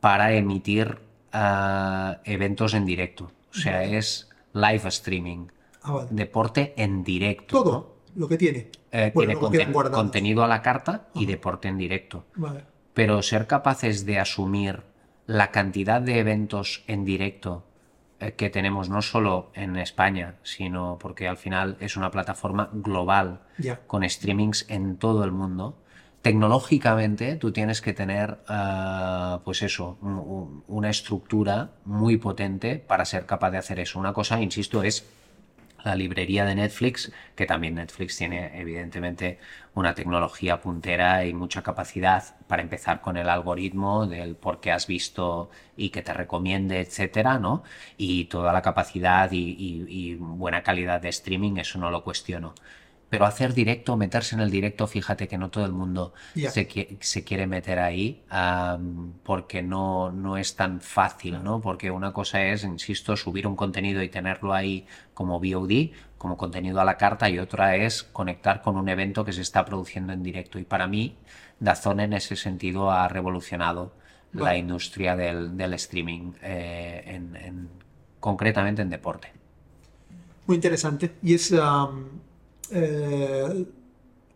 para emitir ah, eventos en directo. O sea, es live streaming, Ah, vale. deporte en directo. ¿no? Todo lo que tiene. Eh, Bueno, tiene conten- contenido a la carta y deporte en directo. Vale. Pero ser capaces de asumir la cantidad de eventos en directo eh, que tenemos no solo en España, sino porque al final es una plataforma global con streamings en todo el mundo. Tecnológicamente tú tienes que tener, ah, pues eso, un- un- una estructura muy potente para ser capaz de hacer eso. Una cosa, insisto, es la librería de Netflix, que también Netflix tiene evidentemente una tecnología puntera y mucha capacidad para empezar con el algoritmo del por qué has visto y que te recomiende, etcétera, ¿no? Y toda la capacidad y, y- y buena calidad de streaming, eso no lo cuestiono. Pero hacer directo, meterse en el directo, fíjate que no todo el mundo se, qui- se quiere meter ahí am, porque no, no es tan fácil, ¿no? Porque una cosa es, insisto, subir un contenido y tenerlo ahí como VOD, como contenido a la carta, y otra es conectar con un evento que se está produciendo en directo. Y para mí, Dazón en ese sentido ha revolucionado la industria del, del streaming, eh, en- en- concretamente en deporte. Muy interesante. Y es am, eh,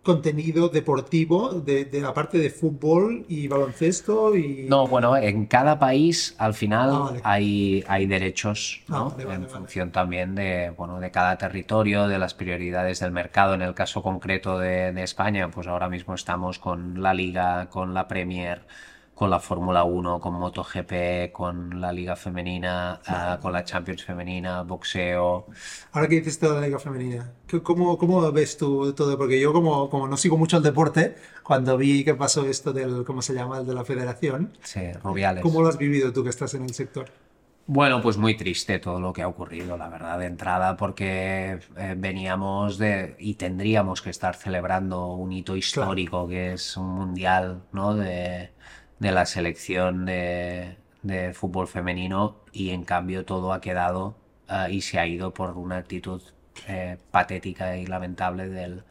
contenido deportivo, de, de- aparte de fútbol y baloncesto y... No, bueno, en cada país al final Ah, vale. hay, hay derechos, Ah, ¿no? vale, vale, en función también de, bueno, de cada territorio, de las prioridades del mercado. En el caso concreto de, de España, pues ahora mismo estamos con la Liga, con la Premier, con la Fórmula 1, con MotoGP, con la Liga Femenina, ah, con la Champions Femenina, boxeo. Ahora que dices toda la liga femenina, ¿qué- ¿cómo, cómo ves tú todo? Porque yo como, como no sigo mucho el deporte, cuando vi que pasó esto del, ¿cómo se llama? El de la federación, Sí, Rubiales. ¿cómo lo has vivido tú que estás en el sector? Bueno, pues muy triste todo lo que ha ocurrido, la verdad, de entrada, porque eh, veníamos de y tendríamos que estar celebrando un hito histórico que es un mundial, ¿no? De, de la selección de, de fútbol femenino y en cambio todo ha quedado ah, y se ha ido por una actitud eh, patética y lamentable del,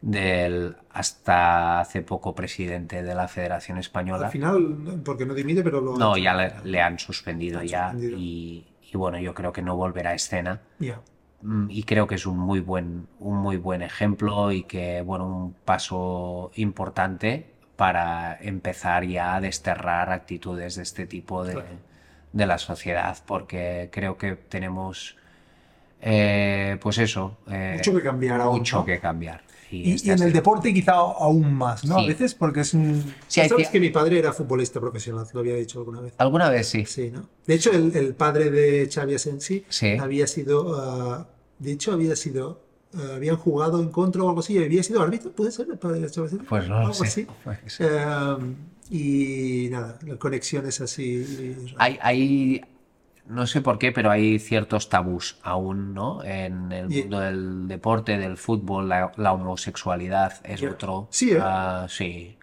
del hasta hace poco presidente de la Federación Española. Al final, porque no dimite, pero lo... No, ya le, le han suspendido Han ya suspendido. Y, y bueno, yo creo que no volverá a escena Ya. Mm, y creo que es un muy buen, un muy buen ejemplo y que, bueno, un paso importante para empezar ya a desterrar actitudes de este tipo de, Claro. de la sociedad, porque creo que tenemos, eh, pues eso, eh, Mucho que cambiar aún, mucho ¿no? que cambiar. Y, este y en el deporte quizá aún más, ¿no? A veces porque es un... Sí, ¿Sabes que mi padre era futbolista profesional? Te lo había dicho alguna vez. Alguna vez sí. Sí, ¿no? De hecho, el, el padre de Xavi Asensi Sí. había sido, ah, de hecho, había sido, habían jugado en contra o algo así, había sido árbitro, ¿puede ser? Pues no Algo sé. así. Eh, y nada, la conexión es así. Hay, hay, no sé por qué, pero hay ciertos tabús aún, ¿no? En el Y- mundo del deporte, del fútbol, la, la homosexualidad es Ya. otro. Sí, ¿eh? Ah, sí,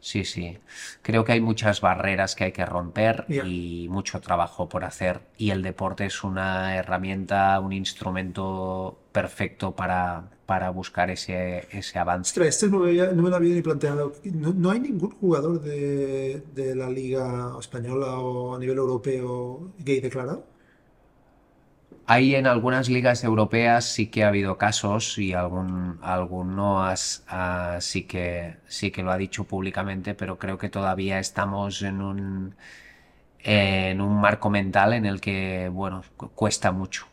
sí, sí. Creo que hay muchas barreras que hay que romper Ya. y mucho trabajo por hacer. Y el deporte es una herramienta, un instrumento perfecto para, para buscar ese, ese avance. Ostras, esto no me, había- no me lo había ni planteado. No, no hay ningún jugador de, de la Liga Española o a nivel europeo gay declarado. Hay en algunas ligas europeas sí que ha habido casos y algún, alguno has- ah, sí, que, sí que lo ha dicho públicamente, pero creo que todavía estamos en un, en un marco mental en el que, bueno, cu- cuesta mucho.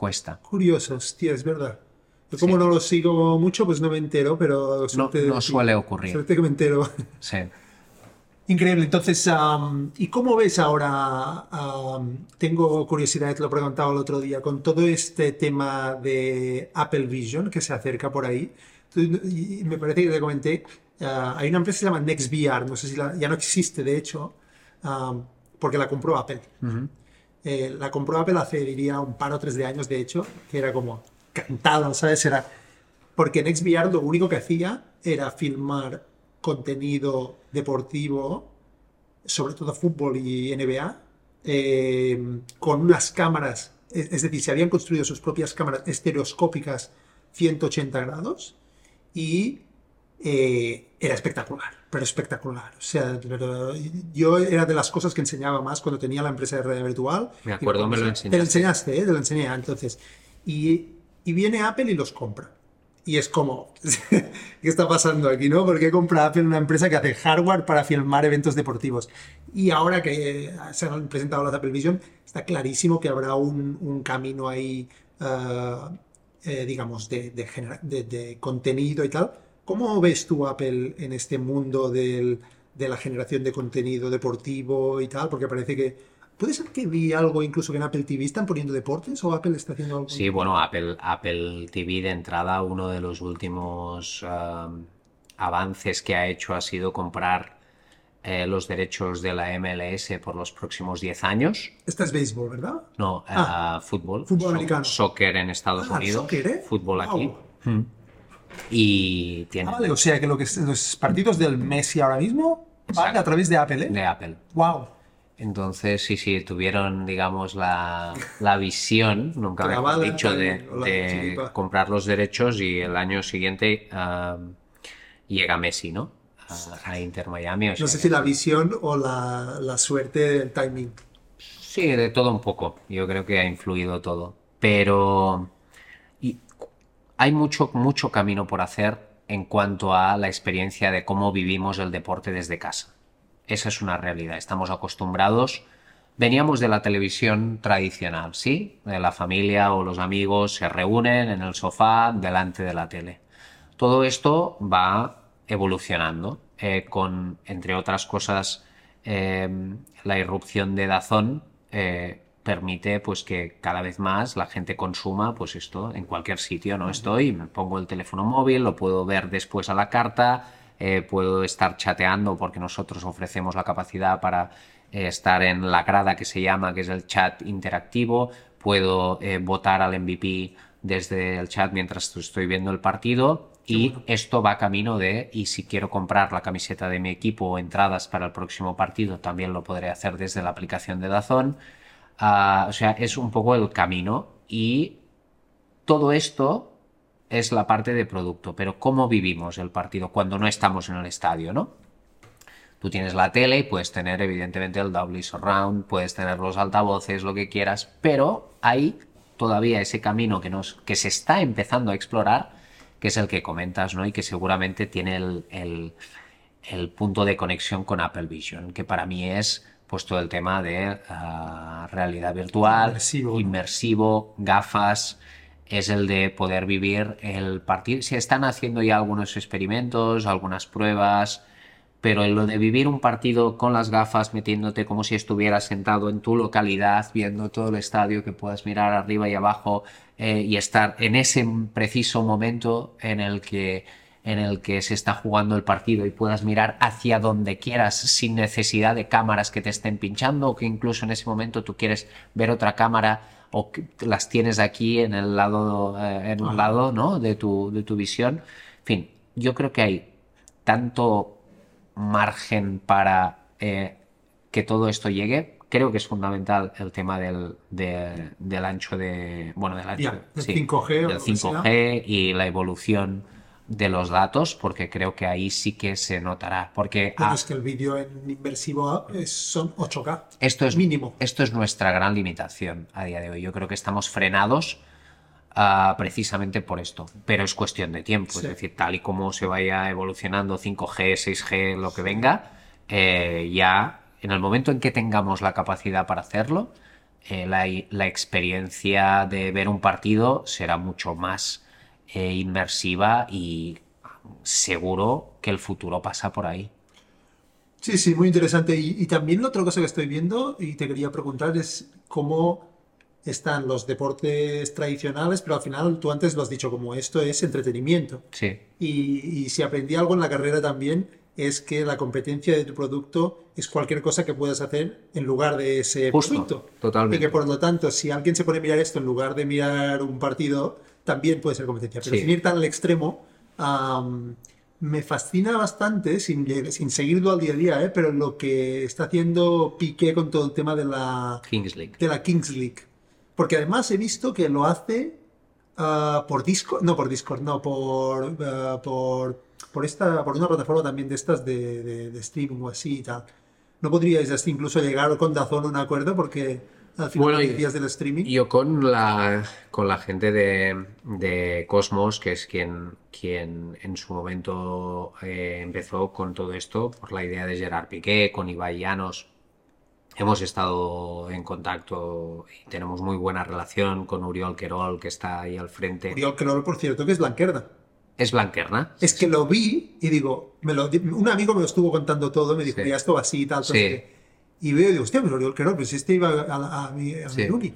Cuesta. Curioso, hostia, es verdad. Yo Sí. como no lo sigo mucho, pues no me entero, pero No, no suele ocurrir. suerte que me entero. Sí. Increíble. Entonces, am, ¿y cómo ves ahora? am, tengo curiosidad, te lo preguntaba el otro día, con todo este tema de Apple Vision que se acerca por ahí. Tú- y me parece que te comenté, ah, hay una empresa que se llama NextVR, no sé si la- ya no existe, de hecho, am, porque la compró Apple. Ujú. Eh, la compró Apple hace, diría, un par o tres de años, de hecho, que era como cantado, ¿sabes? Era... Porque NextVR lo único que hacía era filmar contenido deportivo, sobre todo fútbol y NBA, eh, con unas cámaras, es, es decir, se habían construido sus propias cámaras estereoscópicas 180 grados y eh, era espectacular, pero espectacular. O sea, pero yo era de las cosas que enseñaba más cuando tenía la empresa de realidad virtual. Me acuerdo, me lo Te lo enseñaste. enseñaste, ¿eh? Te lo enseñé. Entonces, y, y viene Apple y los compra. y es como, ¿qué está pasando aquí, no? ¿Por qué compra Apple una empresa que hace hardware para filmar eventos deportivos? Y ahora que se han presentado las Apple Vision, está clarísimo que habrá un, un camino ahí, eh, eh, digamos, de, de, de, contenido y tal. ¿Cómo ves tú Apple en este mundo del, de la generación de contenido deportivo y tal? Porque parece que ¿Puede ser que vi algo incluso que en Apple TV están poniendo deportes o Apple está haciendo algo? Sí, bueno, Apple, Apple TV de entrada, uno de los últimos um, avances que ha hecho ha sido comprar eh, los derechos de la MLS por los próximos 10 años. Esta es béisbol, ¿verdad? No, ah, eh, fútbol. Fútbol americano. Soccer en Estados ah, Unidos. Soccer, ¿eh? Fútbol aquí. Hmm. Y tiene. Ah, vale, o sea que, lo que los partidos del Messi ahora mismo van a través de Apple, ¿eh? De Apple. Wow. Entonces, sí, sí, tuvieron, digamos, la, la visión, nunca mejor dicho, de, comprar los derechos y el año siguiente llega Messi, ¿no? A, Inter Miami. no sé si la visión o la, la, suerte del timing. Sí, de todo un poco. Yo creo que ha influido todo. Pero hay mucho, mucho camino por hacer en cuanto a la experiencia de cómo vivimos el deporte desde casa. Esa es una realidad. Estamos acostumbrados. Veníamos de la televisión tradicional, ¿sí? De la familia o los amigos se reúnen en el sofá delante de la tele. Todo esto va evolucionando eh, con, entre otras cosas, em, la irrupción de Dazón eh, permite pues que cada vez más la gente consuma pues esto en cualquier sitio no estoy me pongo el teléfono móvil lo puedo ver después a la carta eh, puedo estar chateando porque nosotros ofrecemos la capacidad para eh, estar en la grada que se llama, que es el chat interactivo, puedo eh, votar al MVP desde el chat mientras estoy viendo el partido y esto va camino de, y si quiero comprar la camiseta de mi equipo o entradas para el próximo partido, también lo podré hacer desde la aplicación de Dazón. O sea, es un poco el camino y todo esto es la parte de producto, pero cómo vivimos el partido cuando no estamos en el estadio, ¿no? Tú tienes la tele y puedes tener evidentemente el Dolby Surround, puedes tener los altavoces, lo que quieras, pero hay todavía ese camino que, nos, que se está empezando a explorar, que es el que comentas, ¿no? Y que seguramente tiene el, punto de conexión con Apple Vision, que para mí es pues todo el tema de ah, realidad virtual, inmersivo gafas, es el de poder vivir el partido. Se están haciendo ya algunos experimentos, algunas pruebas, pero lo de vivir un partido con las gafas, metiéndote como si estuvieras sentado en tu localidad, viendo todo el estadio, que puedas mirar arriba y abajo eh, y estar en ese preciso momento en el que en el que se está jugando el partido y puedas mirar hacia donde quieras sin necesidad de cámaras que te estén pinchando o que incluso en ese momento tú quieres ver otra cámara o las tienes aquí en el lado, eh, en un lado, ¿no? De tu, de tu visión. En fin, yo creo que hay tanto margen para eh, que todo esto llegue. Creo que es fundamental el tema del, del ancho de. Bueno, del ancho. 5G. Del 5G y la evolución de los datos, porque creo que ahí sí que se notará. Porque es que el vídeo en inversivo son 8K. Esto es mínimo. Esto es nuestra gran limitación a día de hoy. Yo creo que estamos frenados ah, precisamente por esto. Pero es cuestión de tiempo. Es decir, tal y como se vaya evolucionando 5G, 6G, lo que venga, eh, ya en el momento en que tengamos la capacidad para hacerlo, eh, la, la experiencia de ver un partido será mucho más eh, inmersiva y seguro que el futuro pasa por ahí. Sí, sí, muy interesante. Y, también otra cosa que estoy viendo y te quería preguntar es cómo están los deportes tradicionales, pero al final tú antes lo has dicho como esto es entretenimiento. Sí. Y, si aprendí algo en la carrera también es que la competencia de tu producto es cualquier cosa que puedas hacer en lugar de ese producto. Totalmente. Y que por lo tanto, si alguien se pone a mirar esto en lugar de mirar un partido, también puede ser competencia. Pero sin ir tan al extremo, me fascina bastante, sin, sin seguirlo al día a día, ¿eh? pero lo que está haciendo Piqué con todo el tema de la Kings League. De la Kings League. Porque además he visto que lo hace ah, por Discord, no por Discord, no, por, ah, por, por, esta, por una plataforma también de estas de, de, streaming o así y tal. ¿No podríais incluso llegar con Dazón a un acuerdo? Porque al final Bueno, decías del streaming. Yo con la, con la gente de, de Cosmos, que es quien, quien en su momento eh, empezó con todo esto, por la idea de Gerard Piqué, con Ibai Llanos, hemos estado en contacto y tenemos muy buena relación con Uriol Querol, que está ahí al frente. Oriol Querol, por cierto, que es Blanquerna. Es Blanquerna. Es que lo vi y digo, me lo, un amigo me lo estuvo contando todo, me dijo, Sí. mira, esto va así y tal. Sí. no sé qué". Y veo y digo, hostia, pero Oriol Querol, pues este iba a, a, a mi, a mi Sí. uni.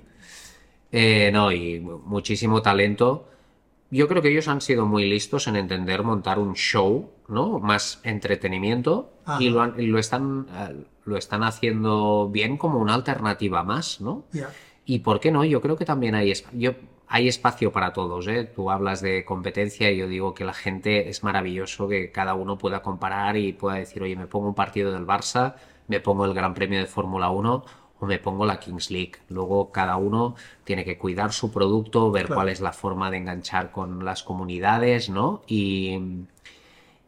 Eh, no, y mu- muchísimo talento. Yo creo que ellos han sido muy listos en entender montar un show, ¿no? Más entretenimiento Ajá. y lo, han- lo están, eh, lo están haciendo bien como una alternativa más, ¿no? Ya. Y por qué no, yo creo que también hay, yo, hay espacio para todos, ¿eh? Tú hablas de competencia y yo digo que la gente es maravilloso que cada uno pueda comparar y pueda decir, oye, me pongo un partido del Barça, me pongo el Gran Premio de Fórmula 1 o me pongo la Kings League. Luego cada uno tiene que cuidar su producto, ver Claro. cuál es la forma de enganchar con las comunidades, ¿no? Y,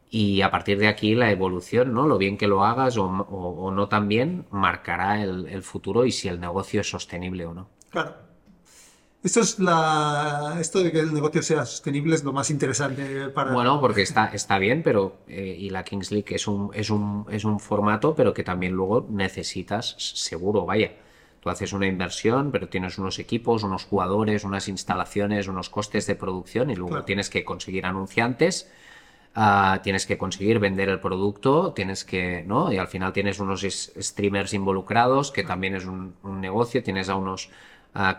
y a partir de aquí la evolución, ¿no? Lo bien que lo hagas o, o- o no tan bien, marcará el, el futuro y si el negocio es sostenible o no. Claro. Esto es la. Esto de que el negocio sea sostenible es lo más interesante para. Bueno, porque está, está bien, pero eh, y la Kings League es un, es, un, es un formato, pero que también luego necesitas seguro, vaya. Tú haces una inversión, pero tienes unos equipos, unos jugadores, unas instalaciones, unos costes de producción y luego Claro. tienes que conseguir anunciantes, ah, tienes que conseguir vender el producto, tienes que, ¿no? Y al final tienes unos streamers involucrados, que también es un, un negocio, tienes a unos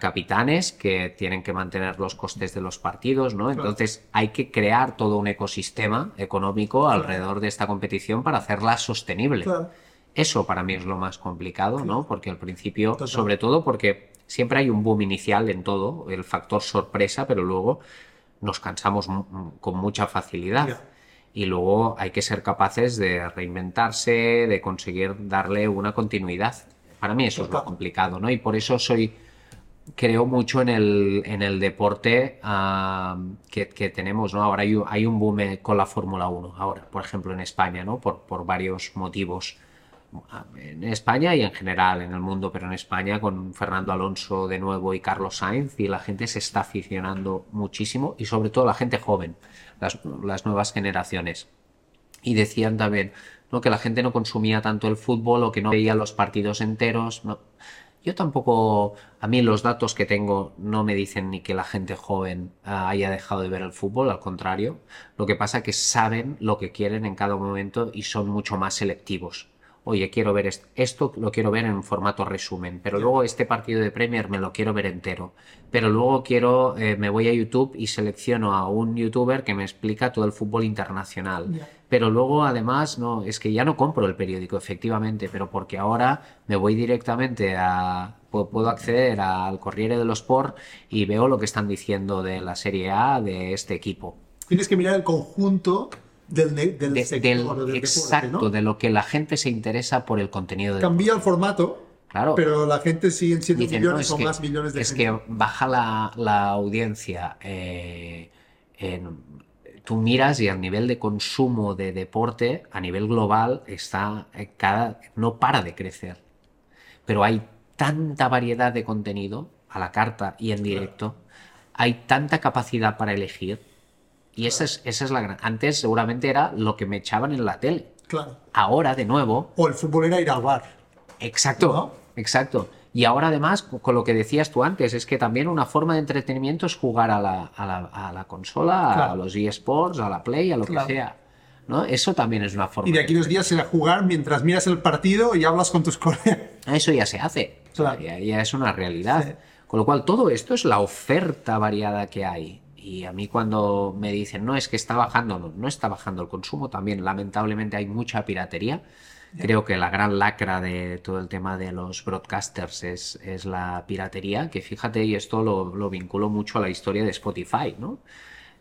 capitanes que tienen que mantener los costes de los partidos, ¿no? Entonces hay que crear todo un ecosistema económico alrededor de esta competición para hacerla sostenible. Claro. Eso para mí es lo más complicado, ¿no? Porque al principio, Total. sobre todo porque siempre hay un boom inicial en todo, el factor sorpresa, pero luego nos cansamos con mucha facilidad. Y luego hay que ser capaces de reinventarse, de conseguir darle una continuidad. Para mí eso es lo complicado, ¿no? Y por eso soy, creo mucho en el, en el deporte ah, que, que tenemos, ¿no? Ahora hay, hay un boom con la Fórmula 1, ahora, por ejemplo, en España, ¿no? Por, por varios motivos. Ah, En España y en general en el mundo, pero en España con Fernando Alonso de nuevo y Carlos Sainz y la gente se está aficionando muchísimo y sobre todo la gente joven, las, las nuevas generaciones. Y decían también ¿no? que la gente no consumía tanto el fútbol o que no veía los partidos enteros. No. Yo tampoco, a mí los datos que tengo no me dicen ni que la gente joven ah, haya dejado de ver el fútbol, al contrario. Lo que pasa es que saben lo que quieren en cada momento y son mucho más selectivos. Oye, quiero ver est- esto, lo quiero ver en formato resumen, pero luego este partido de Premier me lo quiero ver entero. Pero luego quiero, eh, me voy a YouTube y selecciono a un youtuber que me explica todo el fútbol internacional. Pero luego además, no, es que ya no compro el periódico, efectivamente, pero porque ahora me voy directamente a, pu- puedo acceder al Corriere dello Sport y veo lo que están diciendo de la Serie A de este equipo. Tienes que mirar el conjunto del, del De- sector del, del deporte, exacto, ¿no? de lo que la gente se interesa por el contenido de Cambia el formato, Claro. pero la gente siguen siendo Dicen, millones no, o es más que, millones de es gente. que baja la, la audiencia. eh, en- tú miras y el nivel de consumo de deporte a nivel global está eh, cada, no para de crecer. Pero hay tanta variedad de contenido a la carta y en directo, hay tanta capacidad para elegir. Y esa es, esa es la gran. Antes seguramente era lo que me echaban en la tele. Claro. Ahora, de nuevo, O el fútbol era ir al bar. Exacto, ¿No? exacto. Y ahora además, con lo que decías tú antes, es que también una forma de entretenimiento es jugar a la, a la, a la consola, a Claro. los eSports, a la Play, a lo Claro. que sea. ¿no? Eso también es una forma. Y de aquí unos días será jugar mientras miras el partido y hablas con tus colegas. Eso ya se hace. Claro. ya, ya es una realidad. Sí. Con lo cual, todo esto es la oferta variada que hay. Y a mí cuando me dicen, no, es que está bajando, no, no está bajando el consumo también. Lamentablemente hay mucha piratería. Creo que la gran lacra de todo el tema de los broadcasters es, es la piratería, que fíjate, y esto lo, lo vinculo mucho a la historia de Spotify, ¿no?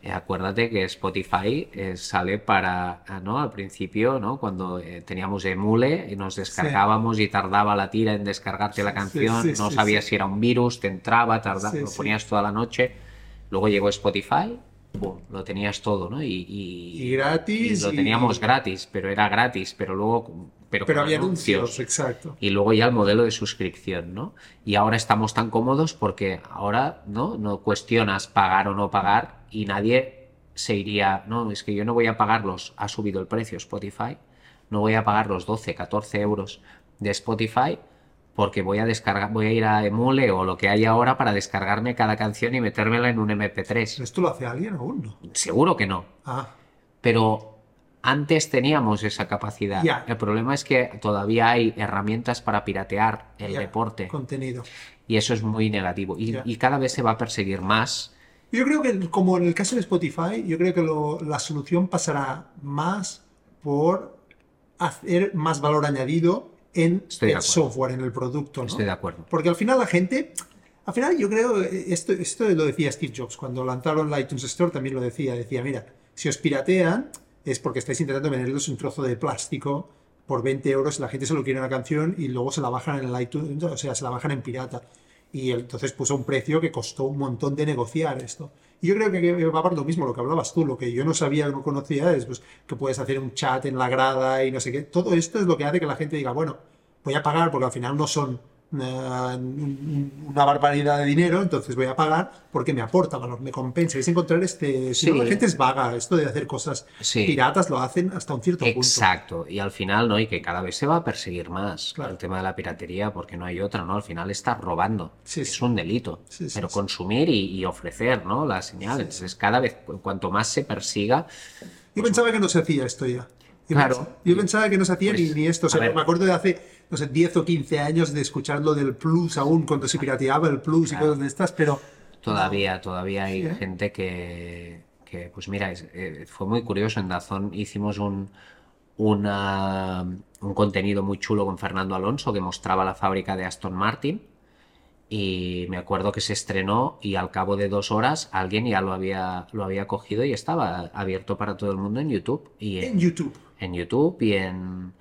Eh, acuérdate que Spotify eh, sale para, ah, ¿no? Al principio, ¿no? Cuando eh, teníamos Emule y nos descargábamos y tardaba la tira en descargarte la Sí, canción, sí, no sí, sabías sí. si era un virus, te entraba, tardaba, Sí, lo sí. ponías toda la noche. Luego llegó Spotify boom, lo tenías todo, ¿no? Y, y- Y gratis, y lo teníamos gratis, pero era gratis, pero luego... Pero, había anuncios, exacto. y luego ya el modelo de suscripción, ¿no? Y ahora estamos tan cómodos porque ahora, ¿no? No cuestionas pagar o no pagar y nadie se iría, no, es que yo no voy a pagar los, ha subido el precio Spotify, no voy a pagar los 12, 14 euros de Spotify porque voy a descargar, voy a ir a Emule o lo que hay ahora para descargarme cada canción y metérmela en un MP3. ¿Esto lo hace alguien aún? No. Seguro que no, Ah, pero antes teníamos esa capacidad. El problema es que todavía hay herramientas para piratear el ya, deporte Contenido. y eso es muy negativo. Y, cada vez se va a perseguir más. Yo creo que, como en el caso de Spotify, yo creo que lo- la solución pasará más por hacer más valor añadido en Estoy el software, en el producto. ¿no? Estoy de acuerdo. Porque al final la gente, al final yo creo, esto, esto lo decía Steve Jobs, cuando lanzaron la iTunes Store también lo decía, decía, mira, si os piratean es porque estáis intentando venderlos un trozo de plástico por 20 euros, la gente se lo quiere una canción y luego se la bajan en el iTunes, o sea, se la bajan en pirata. Y él entonces puso un precio que costó un montón de negociar esto. Y yo creo que va por lo mismo, lo que hablabas tú, lo que yo no sabía, no conocía, es pues, que puedes hacer un chat en la grada y no sé qué. Todo esto es lo que hace que la gente diga, bueno, voy a pagar porque al final no son eh, una barbaridad de dinero, entonces voy a pagar porque me aporta valor, me compensa. Es encontrar este... Si no, Sí. la gente es vaga, esto de hacer cosas Sí. piratas lo hacen hasta un cierto punto. Exacto. Y al final, ¿no? Y que cada vez se va a perseguir más Claro. el tema de la piratería porque no hay otra, ¿no? Al final estás robando. Sí, es sí. un delito. Sí, sí, Pero sí. consumir y, y ofrecer, ¿no? Las señales. Es cada vez, cu- cuanto más se persiga, Yo pensaba que no se hacía esto ya. Yo Claro. pensaba, yo pensaba que no se hacía Pues, ni, ni esto. O sea, me acuerdo de hace, no sé, 10 o 15 años de escuchar lo del Plus aún, cuando se pirateaba el Plus y cosas de estas, pero Todavía, todavía hay Sí, ¿eh? gente que, que, pues mira, es- eh, fue muy curioso. En Dazón hicimos un, una- un contenido muy chulo con Fernando Alonso que mostraba la fábrica de Aston Martin. Y me acuerdo que se estrenó y al cabo de dos horas alguien ya lo había, lo había cogido y estaba abierto para todo el mundo en YouTube. Y en en, YouTube. en YouTube y en,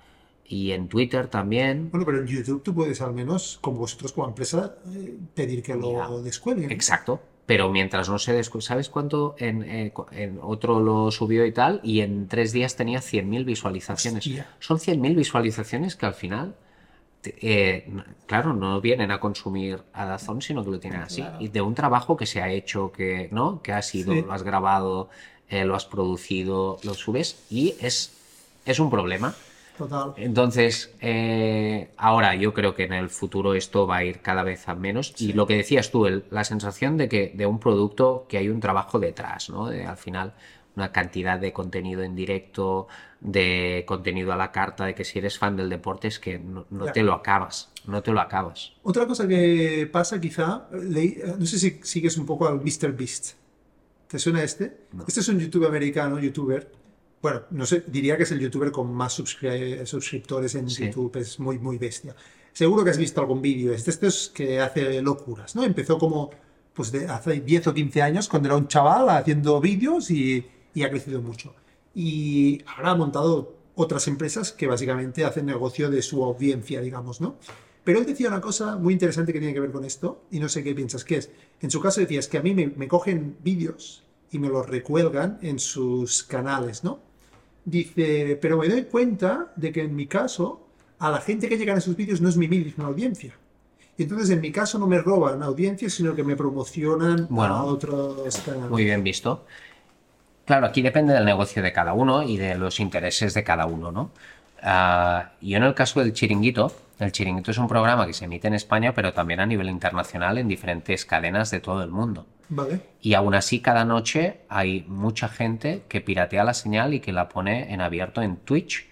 y en Twitter también. Bueno, pero en YouTube tú puedes al menos, como vosotros como empresa, eh, pedir que lo descuelguen. Exacto. Pero mientras no se descu- ¿Sabes cuánto? En, eh, en otro lo subió y tal, y en tres días tenía 100.000 visualizaciones. Hostia. Son 100.000 visualizaciones que al final, eh, claro, no vienen a consumir a Dazón, sino que lo tienen así. Y de un trabajo que se ha hecho, que, ¿no? Que ha sido, Sí. lo has grabado, eh, lo has producido, lo subes, y es, es un problema. Total. Entonces, eh, ahora yo creo que en el futuro esto va a ir cada vez a menos. Y lo que decías tú, el- la sensación de que de un producto que hay un trabajo detrás, ¿no? De, al final, una cantidad de contenido en directo, de contenido a la carta, de que si eres fan del deporte es que no, te lo acabas, no te lo acabas. Otra cosa que pasa quizá, leí- no sé si sigues un poco al Mr. Beast. ¿Te suena este? Este es un youtuber americano, youtuber. Bueno, no sé, diría que es el youtuber con más suscri- suscriptores en Sí. YouTube, es muy, muy bestia. Seguro que has visto algún vídeo. Este, este es que hace locuras, ¿no? Empezó como pues de hace 10 o 15 años, cuando era un chaval haciendo vídeos y, y ha crecido mucho. Y ahora ha montado otras empresas que básicamente hacen negocio de su audiencia, digamos, ¿no? Pero él decía una cosa muy interesante que tiene que ver con esto, y no sé qué piensas que es. En su caso decía, es que a mí me, me cogen vídeos y me los recuelgan en sus canales, ¿no? Dice, pero me doy cuenta de que en mi caso, a la gente que llega a esos vídeos no es mi misma audiencia. Y entonces en mi caso no me roban audiencias, sino que me promocionan Bueno, a otros canales. Muy bien visto. Claro, aquí depende del negocio de cada uno y de los intereses de cada uno, ¿no? Ah, yo en el caso del Chiringuito, el Chiringuito es un programa que se emite en España, pero también a nivel internacional en diferentes cadenas de todo el mundo. Y aún así, cada noche hay mucha gente que piratea la señal y que la pone en abierto en Twitch,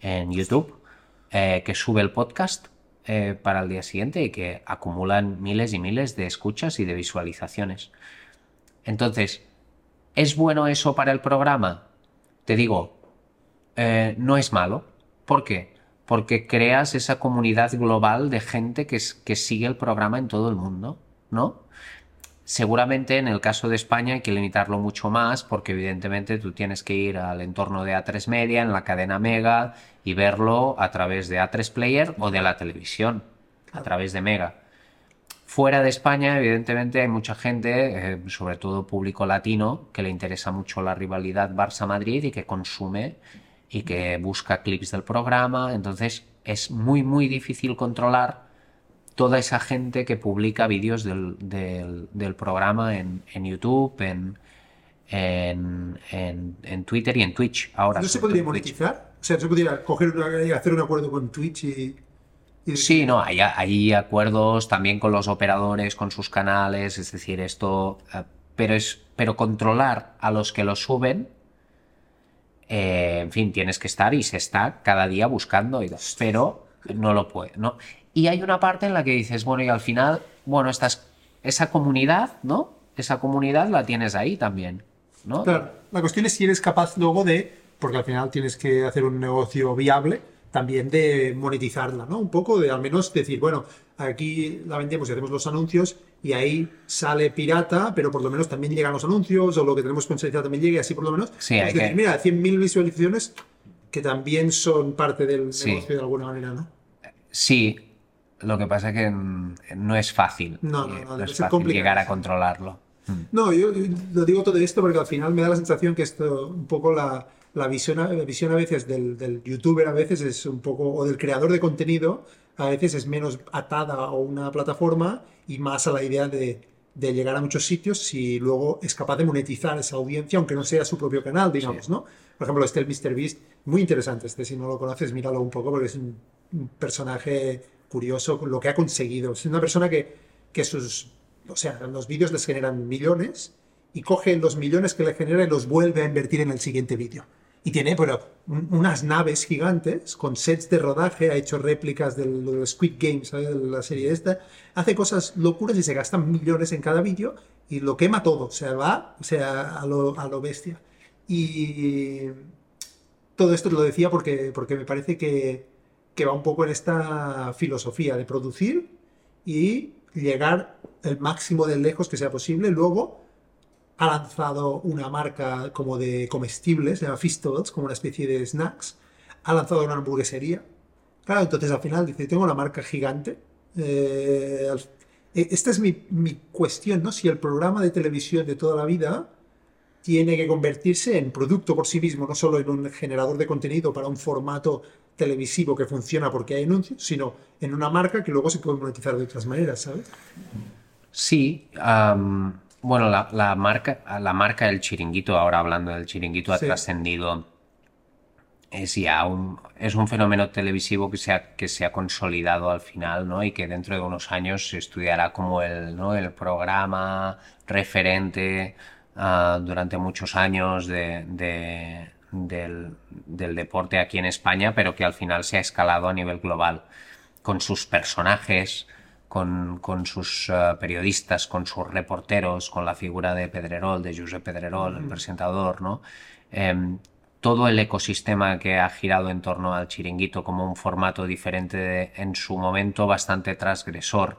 en YouTube, eh, que sube el podcast eh, para el día siguiente y que acumulan miles y miles de escuchas y de visualizaciones. Entonces, ¿es bueno eso para el programa? Te digo, eh, no es malo. ¿Por qué? Porque creas esa comunidad global de gente que, que sigue el programa en todo el mundo, ¿no? Seguramente en el caso de España hay que limitarlo mucho más porque evidentemente tú tienes que ir al entorno de A3 Media, en la cadena Mega y verlo a través de A3 Player o de la televisión, a través de Mega. Fuera de España, evidentemente, hay mucha gente, eh, sobre todo público latino, que le interesa mucho la rivalidad Barça-Madrid y que consume y que busca clips del programa. Entonces, es muy, muy difícil controlar toda esa gente que publica vídeos del, del, programa en, en YouTube, en, en, en, Twitter y en Twitch. Ahora, ¿No se podría monetizar? O sea, ¿se podría coger hacer un acuerdo con Twitch y, Sí, no, hay, hay, acuerdos también con los operadores, con sus canales, es decir, esto, eh, pero es, pero controlar a los que lo suben, eh, en fin, tienes que estar y se está cada día buscando, pero no lo puede, ¿no? Y hay una parte en la que dices, bueno, y al final, bueno, estás, esa comunidad, ¿no? Esa comunidad la tienes ahí también, ¿no? Claro, la cuestión es si eres capaz luego de, porque al final tienes que hacer un negocio viable, también de monetizarla, ¿no? Un poco de al menos decir, bueno, aquí la vendemos y hacemos los anuncios y ahí sale pirata, pero por lo menos también llegan los anuncios o lo que tenemos consensuado también llegue así por lo menos. Sí, es decir, mira, 100.000 visualizaciones que también son parte del negocio de alguna manera, ¿no? Sí, lo que pasa es que no es fácil. No, no, no, es fácil llegar a controlarlo. No, yo lo digo todo esto porque al final me da la sensación que esto un poco la la visión, la visión a veces del, youtuber a veces es un poco, o del creador de contenido, a veces es menos atada a una plataforma y más a la idea de, llegar a muchos sitios si luego es capaz de monetizar esa audiencia, aunque no sea su propio canal, digamos, ¿no? Por ejemplo, este el MrBeast, muy interesante este, si no lo conoces, míralo un poco porque es un, personaje curioso lo que ha conseguido. Es una persona que, que sus, o sea, los vídeos les generan millones y coge los millones que le genera y los vuelve a invertir en el siguiente vídeo y tiene pero, unas naves gigantes con sets de rodaje, ha hecho réplicas del, Squid Game, ¿sabes? De la serie esta, hace cosas locuras y se gastan millones en cada vídeo y lo quema todo, o sea, va o sea, a, lo, a lo bestia. Y todo esto lo decía porque, porque me parece que, que va un poco en esta filosofía de producir y llegar el máximo de lejos que sea posible, luego ha lanzado una marca como de comestibles, se llama Fistables, como una especie de snacks. Ha lanzado una hamburguesería. Claro, entonces al final dice, tengo una marca gigante. Eh, eh, esta es mi, mi, cuestión, ¿no? Si el programa de televisión de toda la vida tiene que convertirse en producto por sí mismo, no solo en un generador de contenido para un formato televisivo que funciona porque hay anuncios, sino en una marca que luego se puede monetizar de otras maneras, ¿sabes? Sí, bueno, la, marca, la marca del chiringuito, ahora hablando del chiringuito, ha trascendido. Es ya un, es un fenómeno televisivo que se, ha, que se ha consolidado al final, ¿no? Y que dentro de unos años se estudiará como el, ¿no? el programa referente ah, durante muchos años de, del, del deporte aquí en España, pero que al final se ha escalado a nivel global, con sus personajes, con, sus eh, periodistas, con sus reporteros, con la figura de Pedrerol, de Josep Pedrerol, el presentador, ¿no? Em, todo el ecosistema que ha girado en torno al chiringuito como un formato diferente en su momento bastante transgresor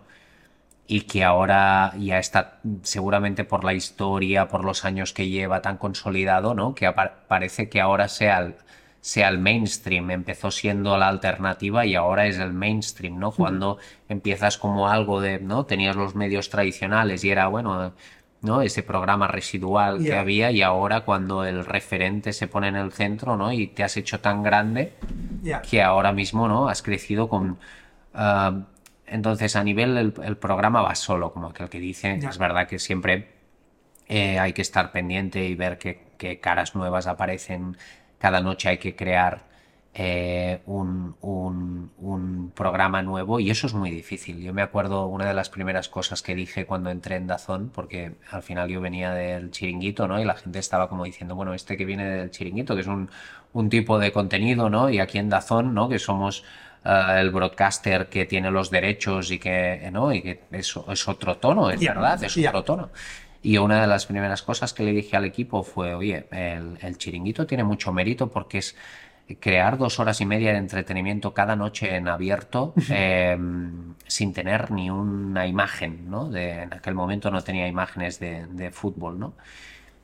y que ahora ya está seguramente por la historia, por los años que lleva tan consolidado, ¿no? Que parece que ahora sea sea el mainstream. Empezó siendo la alternativa y ahora es el mainstream, ¿no? Cuando empiezas como algo de, ¿no? Tenías los medios tradicionales y era, bueno, ¿no? Ese programa residual que había y ahora cuando el referente se pone en el centro, ¿no? Y te has hecho tan grande que ahora mismo, ¿no? Has crecido con... Ah, entonces, a nivel el, programa va solo, como aquel que dice, es verdad que siempre eh, hay que estar pendiente y ver qué caras nuevas aparecen cada noche hay que crear eh, un, programa nuevo y eso es muy difícil. Yo me acuerdo una de las primeras cosas que dije cuando entré en Dazón, porque al final yo venía del chiringuito, ¿no? Y la gente estaba como diciendo, bueno, este que viene del chiringuito, que es un, tipo de contenido, ¿no? Y aquí en Dazón, ¿no? Que somos eh, el broadcaster que tiene los derechos y que, ¿no? Y que es, es otro tono, es verdad, es otro tono. Y una de las primeras cosas que le dije al equipo fue, oye, el, chiringuito tiene mucho mérito porque es crear dos horas y media de entretenimiento cada noche en abierto em, sin tener ni una imagen, ¿no? De, en aquel momento no tenía imágenes de, fútbol, ¿no?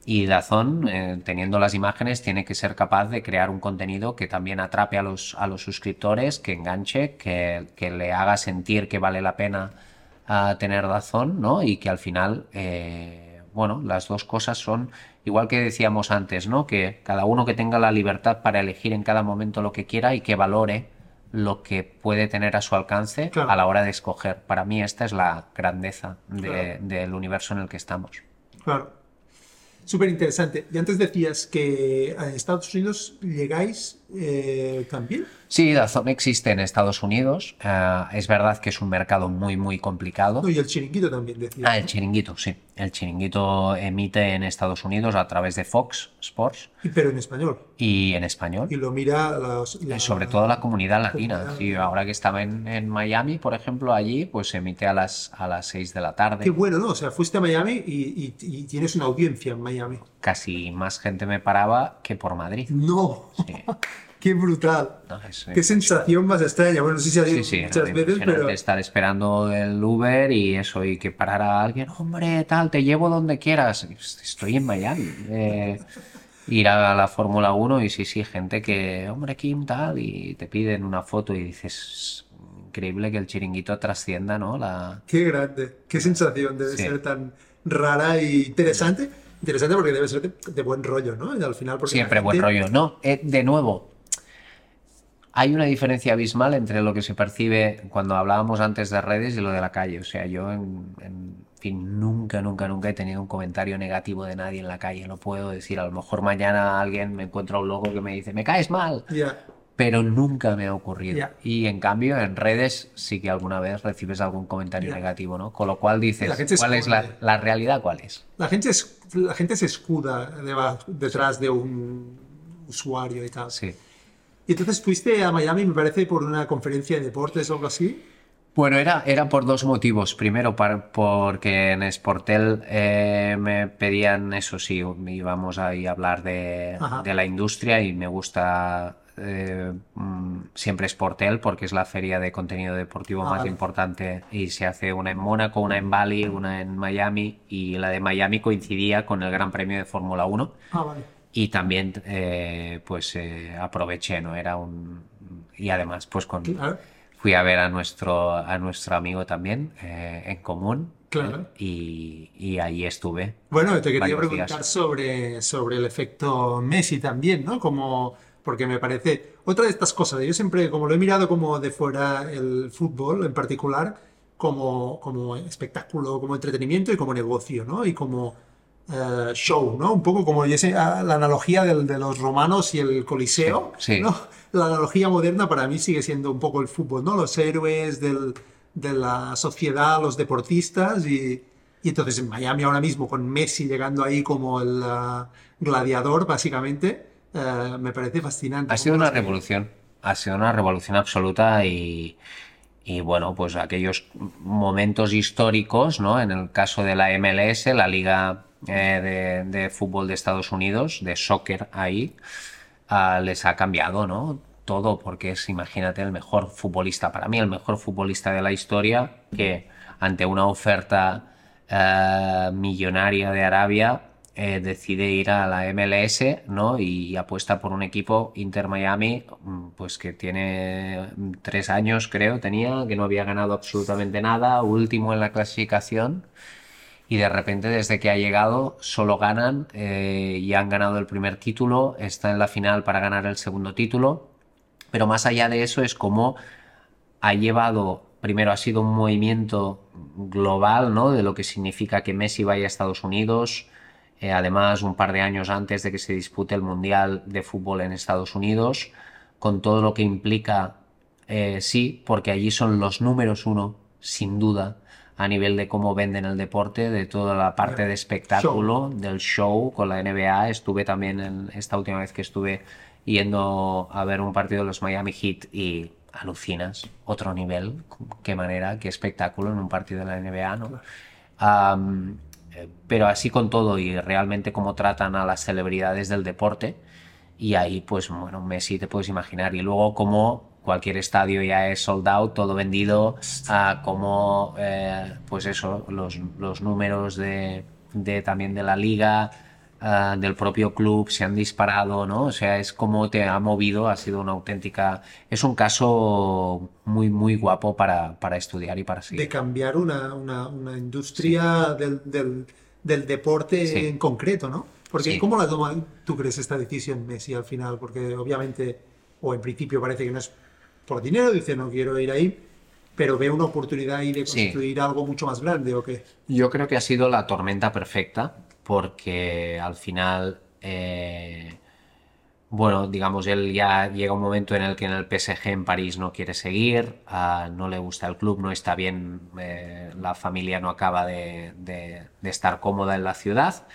Y Dazón, eh, teniendo las imágenes, tiene que ser capaz de crear un contenido que también atrape a los, a los suscriptores, que enganche, que, que le haga sentir que vale la pena a tener razón, ¿no? Y que al final, eh, bueno, las dos cosas son, igual que decíamos antes, ¿no? Que cada uno que tenga la libertad para elegir en cada momento lo que quiera y que valore lo que puede tener a su alcance Claro. a la hora de escoger. Para mí esta es la grandeza de- Claro. del universo en el que estamos. Claro. Súper interesante. Y antes decías que a Estados Unidos llegáis eh, también. Sí, Dazón existe en Estados Unidos. Eh, es verdad que es un mercado muy, muy complicado. No, y el chiringuito también decías. Ah, el chiringuito, sí. El chiringuito emite en Estados Unidos a través de Fox Sports Y- Pero en español. y en español. Y lo mira las- la- Eh, Sobre todo la comunidad latina. comunidad. Sí, ahora que estaba en, en Miami, por ejemplo, allí, pues se emite a las, a las 6 de la tarde. Qué bueno, ¿no? O sea, fuiste a Miami y, y- y tienes una audiencia en Miami. Casi más gente me paraba que por Madrid. No, Sí. qué brutal. No, Qué sensación más extraña. Bueno, ha Sí, sido sí, muchas veces, pero estar esperando el Uber y eso, y que parara alguien, hombre, tal, te llevo donde quieras. Y, "Pues, Estoy en Miami. Eh, ir a la Fórmula 1 y sí, sí, gente que, hombre, Kim, tal, y te piden una foto y dices, increíble que el chiringuito trascienda, ¿no? La... qué grande. Qué sensación debe Sí. ser tan rara y interesante. Interesante porque debe ser de, de buen rollo, ¿no? Y al final, porque Siempre buen rollo. No, eh, de nuevo, hay una diferencia abismal entre lo que se percibe cuando hablábamos antes de redes y lo de la calle. O sea, yo, en, en fin, nunca, nunca, nunca he tenido un comentario negativo de nadie en la calle. No puedo decir, a lo mejor mañana alguien me encuentra un loco que me dice, me caes mal. Ya. Pero nunca me ha ocurrido. Ya. Y en cambio, en redes sí que alguna vez recibes algún comentario Ya. negativo, ¿no? Con lo cual dices, ¿cuál es la, la realidad? ¿Cuál es? La gente, es- la gente se escuda detrás de un usuario y tal. Sí. Y entonces fuiste a Miami, me parece, por una conferencia de deportes o algo así. Bueno, era, era por dos motivos. Primero, porque en Sportel eh, me pedían eso, sí, íbamos ahí a hablar de, de la industria y me gusta eh, mm, siempre Sportel porque es la feria de contenido deportivo Ah, más vale. importante y se hace una en Mónaco, una en Bali, una en Miami y la de Miami coincidía con el Gran Premio de Fórmula 1 Ah, vale. Y también eh, pues eh, aproveché, ¿no? Era un... y además pues con... Claro. Fui a ver a nuestro, a nuestro amigo también eh, en común Claro. y, y ahí estuve. Bueno, te quería preguntar días. sobre, sobre el efecto Messi también, ¿no? Como, porque me parece otra de estas cosas. Yo siempre, como lo he mirado como de fuera el fútbol en particular, como, como espectáculo, como entretenimiento y como negocio, ¿no? Y como eh, show, ¿no? Un poco como ese- ah, la analogía del- de los romanos y el Coliseo, Sí, sí. ¿no? La analogía moderna para mí sigue siendo un poco el fútbol, ¿no? Los héroes del- de la sociedad, los deportistas y, y entonces en Miami ahora mismo con Messi llegando ahí como el ah, gladiador básicamente, eh, me parece fascinante. Ha sido una revolución, ha sido una revolución absoluta y, y bueno, pues aquellos momentos históricos, ¿no? En el caso de la MLS, la Liga eh, de, de Fútbol de Estados Unidos, de soccer ahí, ah, les ha cambiado, ¿no? Todo, porque es, imagínate, el mejor futbolista, para mí el mejor futbolista de la historia, que ante una oferta eh, millonaria de Arabia eh, decide ir a la MLS, ¿no? Y apuesta por un equipo Inter Miami, mm, pues que tiene mm, tres años, creo, tenía, que no había ganado absolutamente nada, último en la clasificación. Y de repente, desde que ha llegado, solo ganan eh, y han ganado el primer título, está en la final para ganar el segundo título. Pero más allá de eso, es como ha llevado, primero ha sido un movimiento global, ¿no? De lo que significa que Messi vaya a Estados Unidos. Eh, además, un par de años antes de que se dispute el Mundial de Fútbol en Estados Unidos, con todo lo que implica, eh, sí, porque allí son los números uno, sin duda, a nivel de cómo venden el deporte, de toda la parte de espectáculo, del show con la NBA. Estuve también en esta última vez que estuve yendo a ver un partido de los Miami Heat y alucinas, otro nivel, qué manera, qué espectáculo en un partido de la NBA, ¿no? Eh, pero así con todo y realmente cómo tratan a las celebridades del deporte y ahí pues bueno, Messi te puedes imaginar y luego como cualquier estadio ya es sold out, todo vendido, a como eh, pues eso, los, los números de, de también de la liga, ah, del propio club se han disparado, ¿no? O sea, es como te ha movido, ha sido una auténtica... Es un caso muy, muy guapo para, para estudiar y para seguir. De cambiar una, una, una industria del, del, del, deporte Sí. en concreto, ¿no? Porque Sí. ¿cómo la toma, tú crees, esta decisión Messi al final? Porque obviamente, o en principio parece que no es por dinero, dice no quiero ir ahí, pero ve una oportunidad ahí de Sí. construir algo mucho más grande, ¿o qué? Yo creo que ha sido la tormenta perfecta porque al final, eh, bueno, digamos, él ya llega un momento en el que en el PSG en París no quiere seguir, ah, no le gusta el club, no está bien, eh, la familia no acaba de, de- de estar cómoda en la ciudad.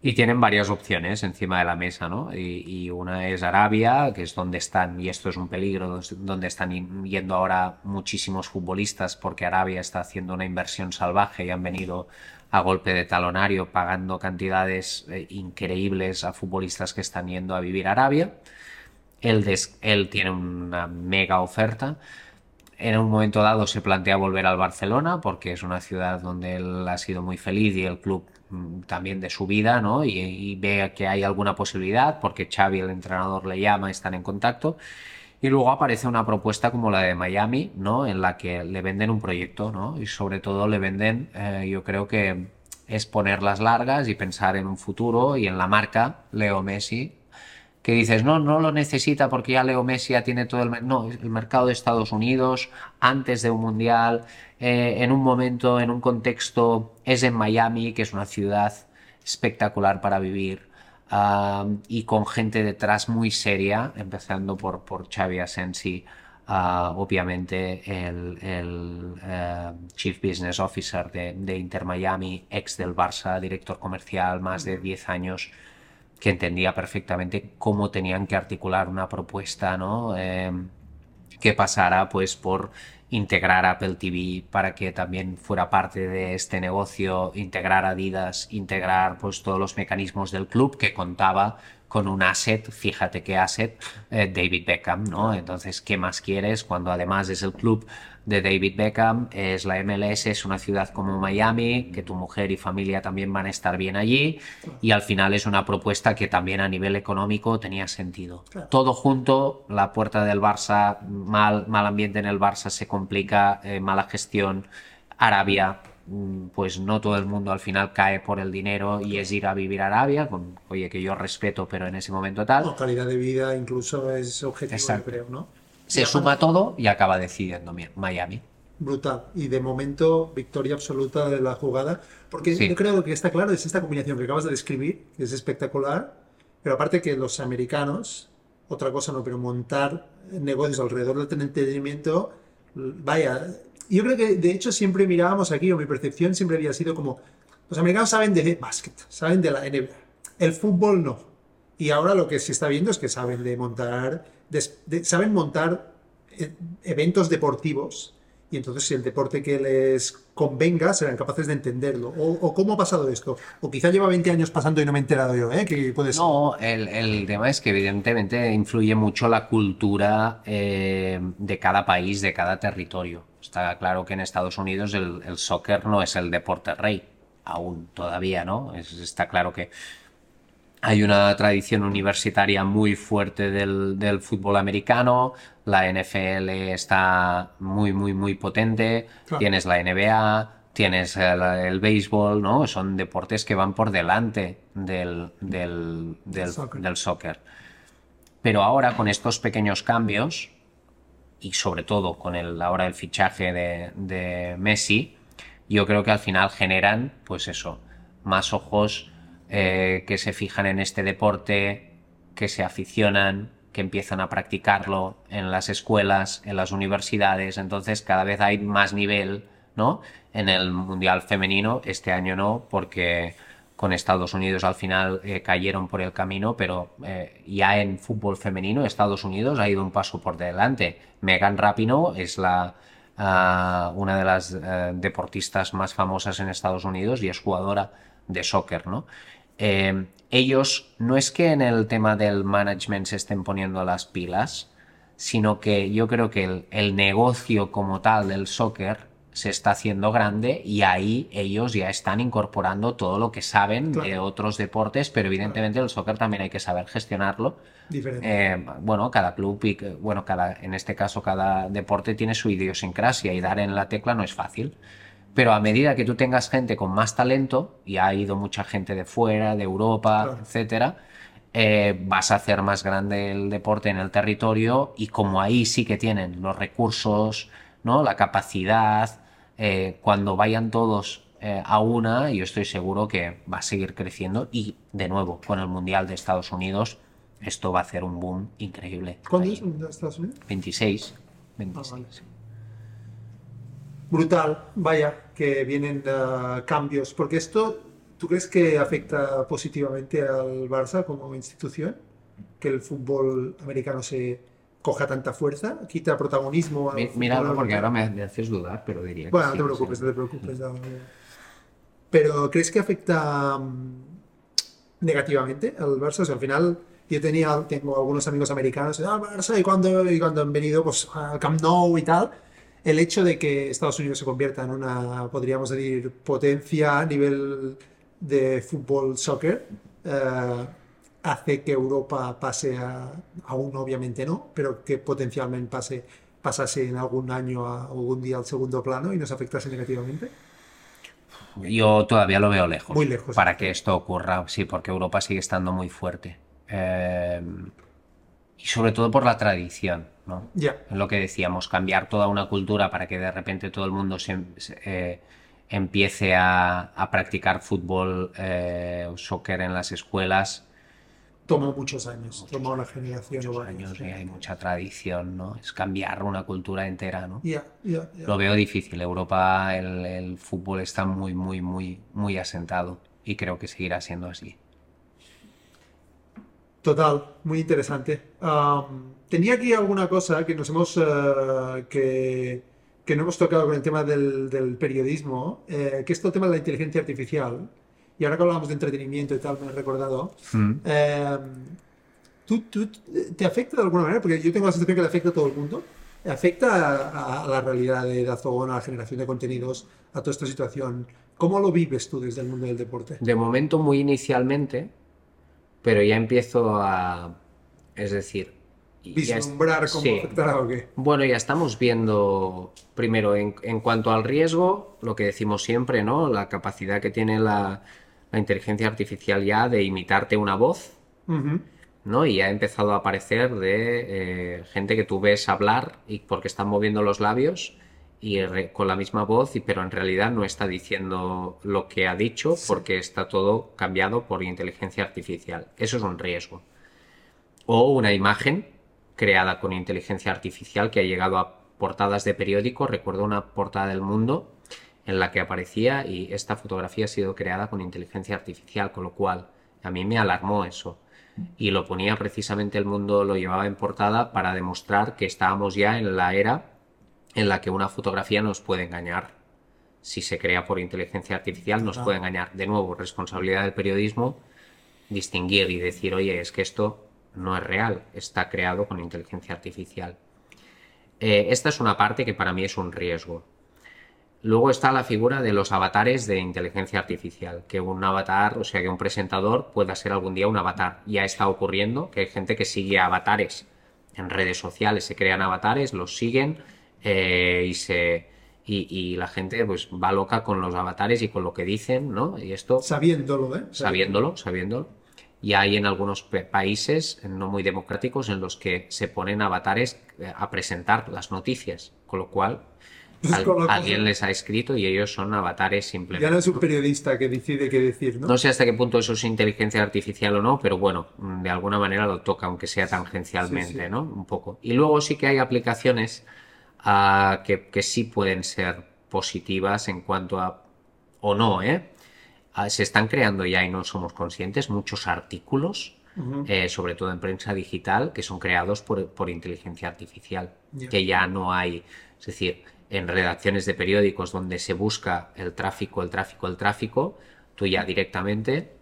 Y tienen varias opciones encima de la mesa, ¿no? Y, y una es Arabia, que es donde están, y esto es un peligro, donde están yendo ahora muchísimos futbolistas, porque Arabia está haciendo una inversión salvaje y han venido a golpe de talonario pagando cantidades eh, increíbles a futbolistas que están yendo a vivir a Arabia. Él, él tiene una mega oferta. En un momento dado se plantea volver al Barcelona porque es una ciudad donde él ha sido muy feliz y el club también de su vida, ¿no? Y, y ve que hay alguna posibilidad porque Xavi, el entrenador, le llama, están en contacto. Y luego aparece una propuesta como la de Miami, ¿no? En la que le venden un proyecto, ¿no? Y sobre todo le venden, eh, yo creo que es poner las largas y pensar en un futuro y en la marca Leo Messi, que dices, no, no lo necesita porque ya Leo Messi ya tiene todo el... No, el mercado de Estados Unidos, antes de un mundial, eh, en un momento, en un contexto, es en Miami, que es una ciudad espectacular para vivir, ah, y con gente detrás muy seria, empezando por, por Xavi Asensi, ah, obviamente el, eh, Chief Business Officer de, de Inter Miami, ex del Barça, director comercial, más de 10 años que entendía perfectamente cómo tenían que articular una propuesta, ¿no? Eh, que pasara pues por integrar Apple TV para que también fuera parte de este negocio, integrar Adidas, integrar pues todos los mecanismos del club que contaba con un asset, fíjate qué asset, eh, David Beckham, ¿no? Entonces, ¿qué más quieres cuando además es el club de David Beckham, es la MLS, es una ciudad como Miami, que tu mujer y familia también van a estar bien allí y al final es una propuesta que también a nivel económico tenía sentido. Claro. Todo junto, la puerta del Barça, mal, mal ambiente en el Barça se complica, eh, mala gestión, Arabia, mm, pues no todo el mundo al final cae por el dinero y es ir a vivir a Arabia, con, oye, que yo respeto, pero en ese momento tal. No, calidad de vida incluso es objetivo, yo creo, ¿no? Se suma todo y acaba decidiendo Mi- Miami. Brutal. Y de momento, victoria absoluta de la jugada. Porque Sí. yo creo que está claro, es esta combinación que acabas de describir, que es espectacular. Pero aparte que los americanos, otra cosa no, pero montar negocios alrededor del entretenimiento, vaya. Yo creo que de hecho siempre mirábamos aquí, o mi percepción siempre había sido como, los americanos saben de básquet, saben de la NBA. El fútbol no. Y ahora lo que se está viendo es que saben de montar, saben montar eh, eventos deportivos y entonces si el deporte que les convenga serán capaces de entenderlo. O, cómo ha pasado esto. O quizá lleva 20 años pasando y no me he enterado yo, ¿eh? Que puede ser. No, el, el tema es que evidentemente influye mucho la cultura eh, de cada país, de cada territorio. Está claro que en Estados Unidos el, el soccer no es el deporte rey, aún todavía, ¿no? Es- está claro que hay una tradición universitaria muy fuerte del, del fútbol americano, la NFL está muy, muy, muy potente, Claro. tienes la NBA, tienes el, el béisbol, ¿no? Son deportes que van por delante del, del, del, Soccer. del soccer. Pero ahora con estos pequeños cambios, y sobre todo con el, ahora el fichaje de, de Messi, yo creo que al final generan, pues eso, más ojos eh, que se fijan en este deporte, que se aficionan, que empiezan a practicarlo en las escuelas, en las universidades, entonces cada vez hay más nivel, ¿no? En el Mundial Femenino, este año no, porque con Estados Unidos al final eh, cayeron por el camino, pero eh, ya en fútbol femenino Estados Unidos ha ido un paso por delante. Megan Rapinoe es la, ah, una de las deportistas más famosas en Estados Unidos y es jugadora de soccer, ¿no? Eh, ellos no es que en el tema del management se estén poniendo las pilas, sino que yo creo que el, el negocio como tal del soccer se está haciendo grande y ahí ellos ya están incorporando todo lo que saben Claro. de otros deportes, pero evidentemente el soccer también hay que saber gestionarlo. Diferente. Eh, bueno, cada club y bueno, cada, en este caso cada deporte tiene su idiosincrasia y dar en la tecla no es fácil. Pero a medida que tú tengas gente con más talento, y ha ido mucha gente de fuera, de Europa, Claro. etcétera, eh, vas a hacer más grande el deporte en el territorio y como ahí sí que tienen los recursos, ¿no? la capacidad, eh, cuando vayan todos eh, a una, yo estoy seguro que va a seguir creciendo y de nuevo con el Mundial de Estados Unidos esto va a hacer un boom increíble. ¿Cuándo Ahí. es en Estados Unidos? 26. 26. Ah, vale. Brutal, vaya, que vienen eh, cambios. Porque esto, ¿tú crees que afecta positivamente al Barça como institución? Que el fútbol americano se coja tanta fuerza, quita protagonismo. al Míralo porque ahora me, me haces dudar, pero diría que Bueno, no sí, te sí. preocupes, no te preocupes. no, no. Pero ¿crees que afecta mm, negativamente al Barça? O sea, al final yo tenía, tengo algunos amigos americanos, ah, Barça, y cuando, y cuando han venido pues, al Camp Nou y tal, el hecho de que Estados Unidos se convierta en una, podríamos decir, potencia a nivel de fútbol, soccer, eh, hace que Europa pase a, aún obviamente no, pero que potencialmente pase, pasase en algún año a algún día al segundo plano y nos afectase negativamente. Yo todavía lo veo lejos. Muy lejos. Para que esto ocurra, sí, porque Europa sigue estando muy fuerte. Eh, y sobre todo por la tradición, ¿no? Es lo que decíamos, cambiar toda una cultura para que de repente todo el mundo se, se- eh, empiece a, a practicar fútbol eh, o soccer en las escuelas. tomó muchos años, tomó una generación Muchos años y hay mucha tradición, ¿no? Es cambiar una cultura entera, ¿no? Lo veo difícil. Europa, el, el fútbol está muy, muy, muy, muy asentado y creo que seguirá siendo así. Total, muy interesante. Tenía aquí alguna cosa que nos hemos eh, que, que no hemos tocado con el tema del, del periodismo, eh, que es todo el tema de la inteligencia artificial. Y ahora que hablábamos de entretenimiento y tal, me he recordado. Eh, ¿tú, tú- te afecta de alguna manera? Porque yo tengo la sensación que le afecta a todo el mundo. ¿Afecta a, a la realidad de Dazón, a la generación de contenidos, a toda esta situación? ¿Cómo lo vives tú desde el mundo del deporte? De momento muy inicialmente, pero ya empiezo a... Es decir... ya ¿Vislumbrar cómo sí. afectará o qué? Bueno, ya estamos viendo, primero, en, en cuanto al riesgo, lo que decimos siempre, ¿no? La capacidad que tiene la, la inteligencia artificial ya de imitarte una voz. ¿no? Y ha empezado a aparecer de eh, gente que tú ves hablar y porque están moviendo los labios y con la misma voz, pero en realidad no está diciendo lo que ha dicho porque está todo cambiado por inteligencia artificial. Eso es un riesgo. O una imagen creada con inteligencia artificial que ha llegado a portadas de periódico. Recuerdo una portada del mundo en la que aparecía y esta fotografía ha sido creada con inteligencia artificial, con lo cual a mí me alarmó eso. Y lo ponía precisamente el mundo, lo llevaba en portada para demostrar que estábamos ya en la era en la que una fotografía nos puede engañar. Si se crea por inteligencia artificial, nos puede engañar. De nuevo, responsabilidad del periodismo, distinguir y decir, oye, es que esto no es real, está creado con inteligencia artificial. Eh, esta es una parte que para mí es un riesgo. Luego está la figura de los avatares de inteligencia artificial, que un avatar, o sea, que un presentador pueda ser algún día un avatar. Ya está ocurriendo que hay gente que sigue avatares en redes sociales, se crean avatares, los siguen eh, y se y, y la gente pues va loca con los avatares y con lo que dicen, ¿no? Y esto Sabiéndolo, ¿eh? sabiéndolo, sabiéndolo. Y hay en algunos países no muy democráticos en los que se ponen avatares eh, a presentar las noticias, con lo cual al- lo cual- alguien les ha escrito y ellos son avatares simplemente. Ya no es un periodista que decide qué decir, ¿no? No sé hasta qué punto eso es inteligencia artificial o no, pero bueno, de alguna manera lo toca, aunque sea tangencialmente, Sí, sí. ¿no? Un poco. Y luego sí que hay aplicaciones que, que sí pueden ser positivas en cuanto a, o no, ¿eh? Ah, se están creando ya y no somos conscientes muchos artículos, eh, sobre todo en prensa digital, que son creados por, por inteligencia artificial, que ya no hay, es decir, en redacciones de periódicos donde se busca el tráfico, el tráfico, el tráfico, tú ya directamente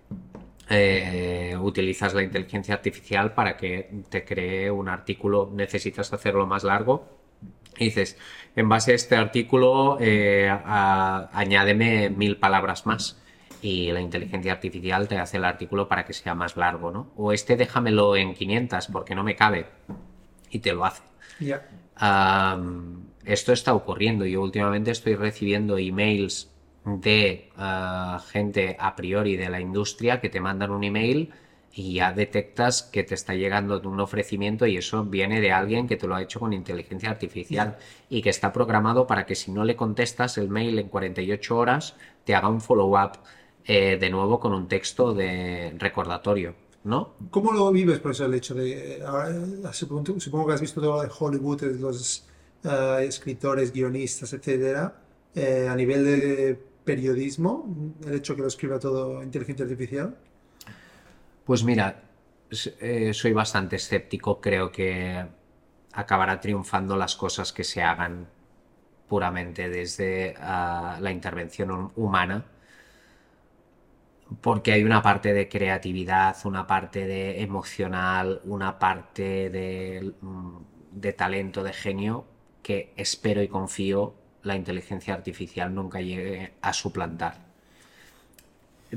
eh, utilizas la inteligencia artificial para que te cree un artículo, necesitas hacerlo más largo, y dices, en base a este artículo, eh, a- añádeme mil palabras más. Y la inteligencia artificial te hace el artículo para que sea más largo, ¿no? O este déjamelo en 500 porque no me cabe. Y te lo hace. Am, esto está ocurriendo. Yo últimamente estoy recibiendo emails de ah, gente a priori de la industria que te mandan un email y ya detectas que te está llegando un ofrecimiento y eso viene de alguien que te lo ha hecho con inteligencia artificial y que está programado para que si no le contestas el mail en 48 horas te haga un follow-up eh, de nuevo con un texto de recordatorio, ¿no? ¿Cómo lo vives por eso el hecho de, ahora, eh, supongo, que has visto todo lo de Hollywood, los eh, escritores, guionistas, etcétera, eh, a nivel de periodismo, el hecho que lo escriba todo inteligencia artificial? Pues mira, eh, soy bastante escéptico. Creo que acabará triunfando las cosas que se hagan puramente desde ah, la intervención hum- humana. Porque hay una parte de creatividad, una parte de emocional, una parte mm, de talento, de genio, que espero y confío la inteligencia artificial nunca llegue a suplantar.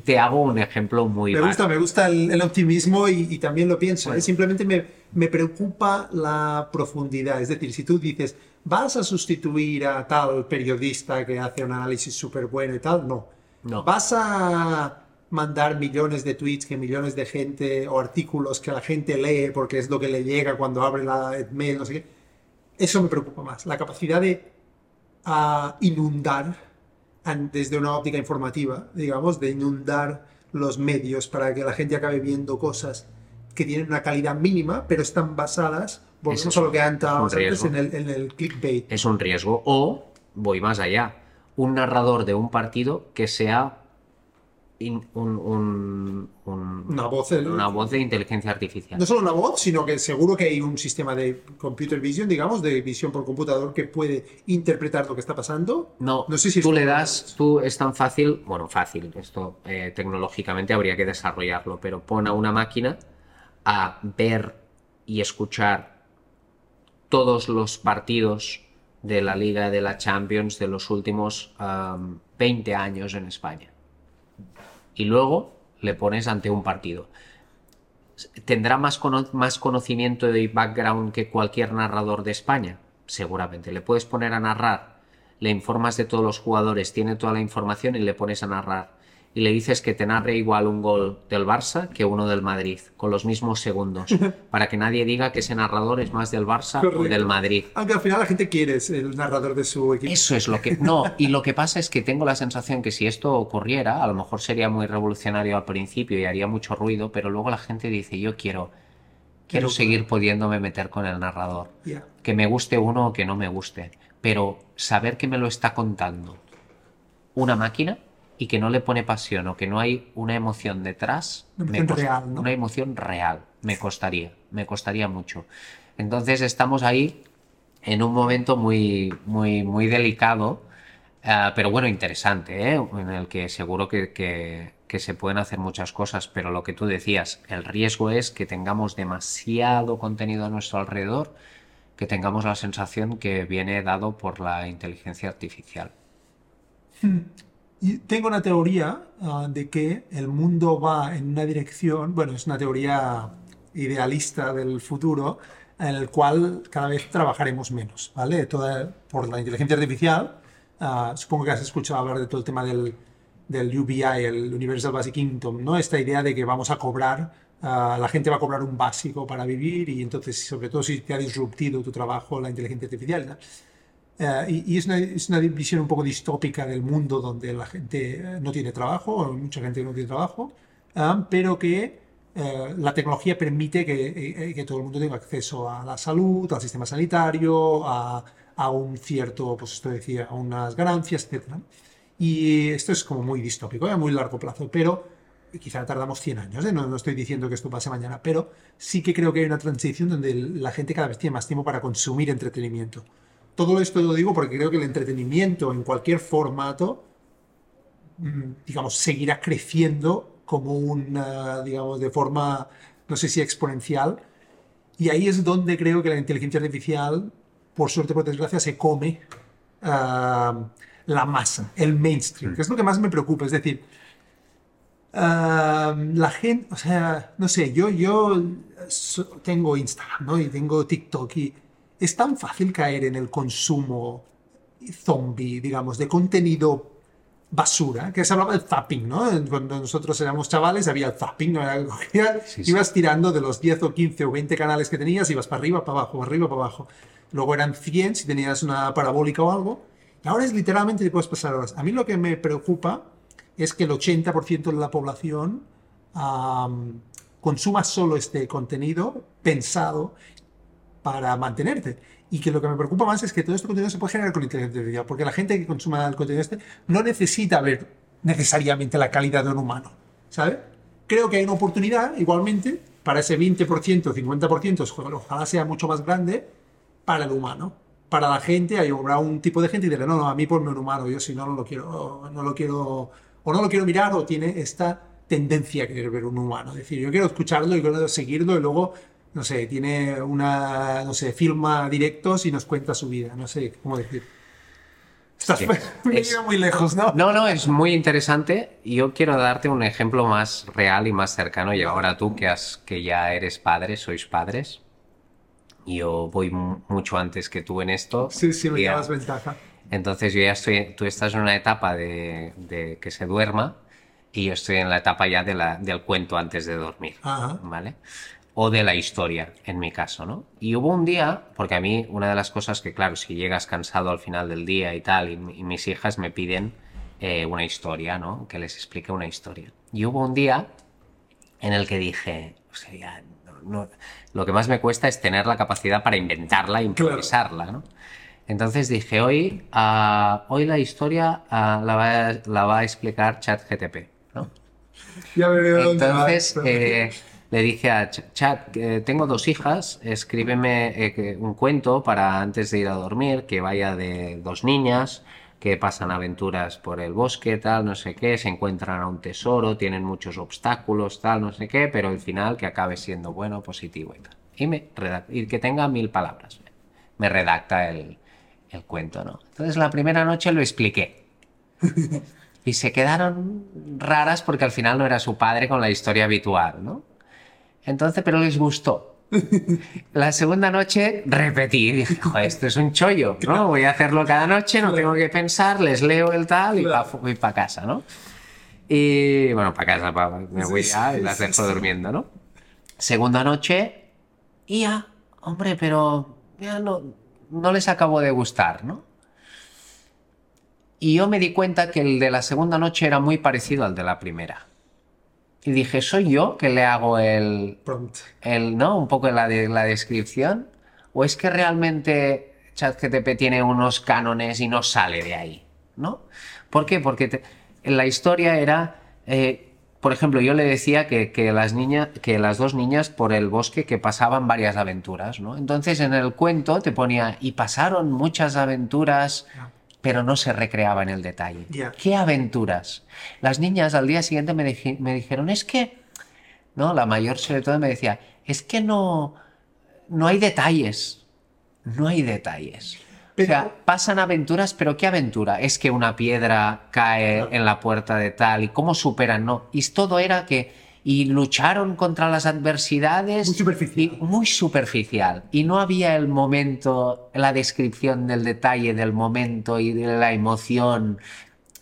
Te hago un ejemplo muy Me gusta, me gusta el, el optimismo y, y también lo pienso. ¿eh? Simplemente me, me preocupa la profundidad. Es decir, si tú dices, vas a sustituir a tal periodista que hace un análisis súper bueno y tal, no. No. Vas a mandar millones de tweets que millones de gente o artículos que la gente lee porque es lo que le llega cuando abre la mail, no sé qué. Eso me preocupa más. La capacidad de a inundar desde una óptica informativa, digamos, de inundar los medios para que la gente acabe viendo cosas que tienen una calidad mínima, pero están basadas, volvemos Es a lo que antes riesgo. en el, en el clickbait. es un riesgo. O, voy más allá, un narrador de un partido que sea in- un- un- un- Una voz, el- una voz de inteligencia artificial. No solo una voz, sino que seguro que hay un sistema de computer vision, digamos, de visión por computador que puede interpretar lo que está pasando. No, No sé si tú le das, tú es tan fácil, bueno, fácil, esto eh, tecnológicamente habría que desarrollarlo, pero pon a una máquina a ver y escuchar todos los partidos de la Liga de la Champions de los últimos am, 20 años en España. Y luego le pones ante un partido. ¿Tendrá más, más conocimiento y background que cualquier narrador de España? Seguramente. Le puedes poner a narrar, le informas de todos los jugadores, tiene toda la información y le pones a narrar. Y le dices que te narre igual un gol del Barça que uno del Madrid, con los mismos segundos, para que nadie diga que ese narrador es más del Barça o Correcto. del Madrid. Aunque al final la gente quiere el narrador de su equipo. Eso es lo que... No, y lo que pasa es que tengo la sensación que si esto ocurriera, a lo mejor sería muy revolucionario al principio y haría mucho ruido, pero luego la gente dice, yo quiero, quiero Quiero- seguir pudiéndome meter con el narrador. Que me guste uno o que no me guste. Pero saber que me lo está contando una máquina y que no le pone pasión o que no hay una emoción detrás, Una emoción costa- real, ¿no? una emoción real, me costaría, me costaría mucho. Entonces estamos ahí en un momento muy, muy, muy delicado, ah, pero bueno, interesante, ¿eh? en el que seguro que, que- que se pueden hacer muchas cosas, pero lo que tú decías, el riesgo es que tengamos demasiado contenido a nuestro alrededor, que tengamos la sensación que viene dado por la inteligencia artificial. Y tengo una teoría ah, de que el mundo va en una dirección, bueno, es una teoría idealista del futuro, en el cual cada vez trabajaremos menos, ¿vale? Toda, por la inteligencia artificial, ah, supongo que has escuchado hablar de todo el tema del, del UBI, el Universal Basic Income, ¿no? Esta idea de que vamos a cobrar, ah, la gente va a cobrar un básico para vivir y entonces, sobre todo si te ha disruptido tu trabajo la inteligencia artificial, ¿no? Eh, y y es, una, es una visión un poco distópica del mundo donde la gente eh, no tiene trabajo, o mucha gente no tiene trabajo, ah, pero que eh, la tecnología permite que, eh, que todo el mundo tenga acceso a la salud, al sistema sanitario, a, a un cierto, pues esto decía, a unas ganancias, etc. Y esto es como muy distópico, a muy largo plazo, pero quizá tardamos 100 años, ¿eh? no, no estoy diciendo que esto pase mañana, pero sí que creo que hay una transición donde la gente cada vez tiene más tiempo para consumir entretenimiento. Todo esto lo digo porque creo que el entretenimiento en cualquier formato, mm, digamos, seguirá creciendo como una, digamos, de forma, no sé si exponencial. Y ahí es donde creo que la inteligencia artificial por suerte, por desgracia, se come ah, la masa, el mainstream, que es lo que más me preocupa. Es decir, ah, la gente, o sea, no sé, yo, yo tengo Instagram, ¿no? Y tengo TikTok y es tan fácil caer en el consumo zombie, digamos, de contenido basura, que se hablaba del zapping, ¿no? Cuando nosotros éramos chavales había el zapping, ¿no? Era- Sí, sí. ibas tirando de los 10 o 15 o 20 canales que tenías, ibas para arriba, para abajo, para arriba, para abajo. Luego eran 100 si tenías una parabólica o algo. Y ahora es literalmente te puedes pasar horas. A mí lo que me preocupa es que el 80% de la población am, consuma solo este contenido pensado para mantenerte. Y que lo que me preocupa más es que todo este contenido se puede generar con inteligencia artificial, porque la gente que consuma el contenido este no necesita ver necesariamente la calidad de un humano, ¿sabes? Creo que hay una oportunidad, igualmente, para ese 20%, 50%, ojalá- sea mucho más grande, para el humano. Para la gente, hay habrá un tipo de gente que dirá, no, no, a mí ponme un humano, yo si no, no lo quiero, no lo quiero, o no lo quiero mirar, o tiene esta tendencia a querer ver un humano. Es decir, yo quiero escucharlo y quiero seguirlo y luego, no sé, tiene una, no sé, filma directos y nos cuenta su vida, no sé cómo decir. Estás Sí. Es- muy lejos, ¿no? No, no, es muy interesante. Yo quiero darte un ejemplo más real y más cercano. Y ahora tú, que, has, que ya eres padre, sois padres. Yo voy mu- mucho antes que tú en esto. Sí, sí, me llevas ventaja. Entonces yo ya estoy, tú estás en una etapa de, de que se duerma y yo estoy en la etapa ya de la, del cuento antes de dormir, Ajá. ¿vale? O de la historia, en mi caso, ¿no? Y hubo un día, porque a mí una de las cosas que, claro, si llegas cansado al final del día y tal, y, y mis hijas me piden eh, una historia, ¿no? Que les explique una historia. Y hubo un día en el que dije, o sea, ya, no- no- lo que más me cuesta es tener la capacidad para inventarla, improvisarla, ¿no? Entonces dije, hoy, ah, hoy la historia ah, la, va a, la va a explicar ChatGTP, ¿no? Ya me veo dónde va Entonces eh, le dije a Ch- Chat, eh, tengo dos hijas, escríbeme eh, un cuento para antes de ir a dormir, que vaya de dos niñas que pasan aventuras por el bosque, tal, no sé qué, se encuentran a un tesoro, tienen muchos obstáculos, tal, no sé qué, pero el final que acabe siendo bueno, positivo y tal. Y, me redac- y que tenga mil palabras. Me redacta el, el cuento, ¿no? Entonces la primera noche lo expliqué. Y se quedaron raras porque al final no era su padre con la historia habitual, ¿no? Entonces, pero les gustó. La segunda noche repetí, dije, joder, esto es un chollo, ¿no? Voy a hacerlo cada noche, no tengo que pensar, les leo el tal y voy para casa, ¿no? Y bueno, para casa, pa- me voy ya y las dejo durmiendo, ¿no? Segunda noche, y ya, hombre, pero ya no, no les acabó de gustar, ¿no? Y yo me di cuenta que el de la segunda noche era muy parecido al de la primera. Y dije, ¿soy yo que le hago el, Prompt. el ¿no? Un poco la, de, la descripción. ¿O es que realmente ChatGTP tiene unos cánones y no sale de ahí? ¿No? ¿Por qué? Porque te- en la historia era. eh, por ejemplo, yo le decía que, que las niñas, que las dos niñas por el bosque que pasaban varias aventuras, ¿no? Entonces en el cuento te ponía, y pasaron muchas aventuras, pero no se recreaba en el detalle. Ya. ¿Qué aventuras? Las niñas al día siguiente me, dije- me dijeron, es que ¿no? La mayor sobre todo me decía, es que no, no hay detalles, no hay detalles. O sea, Pero- pasan aventuras, pero ¿qué aventura? Es que una piedra cae en la puerta de tal y cómo superan, ¿no? Y todo era que, y lucharon contra las adversidades. Muy superficial. y muy superficial. Y no había el momento, la descripción del detalle del momento y de la emoción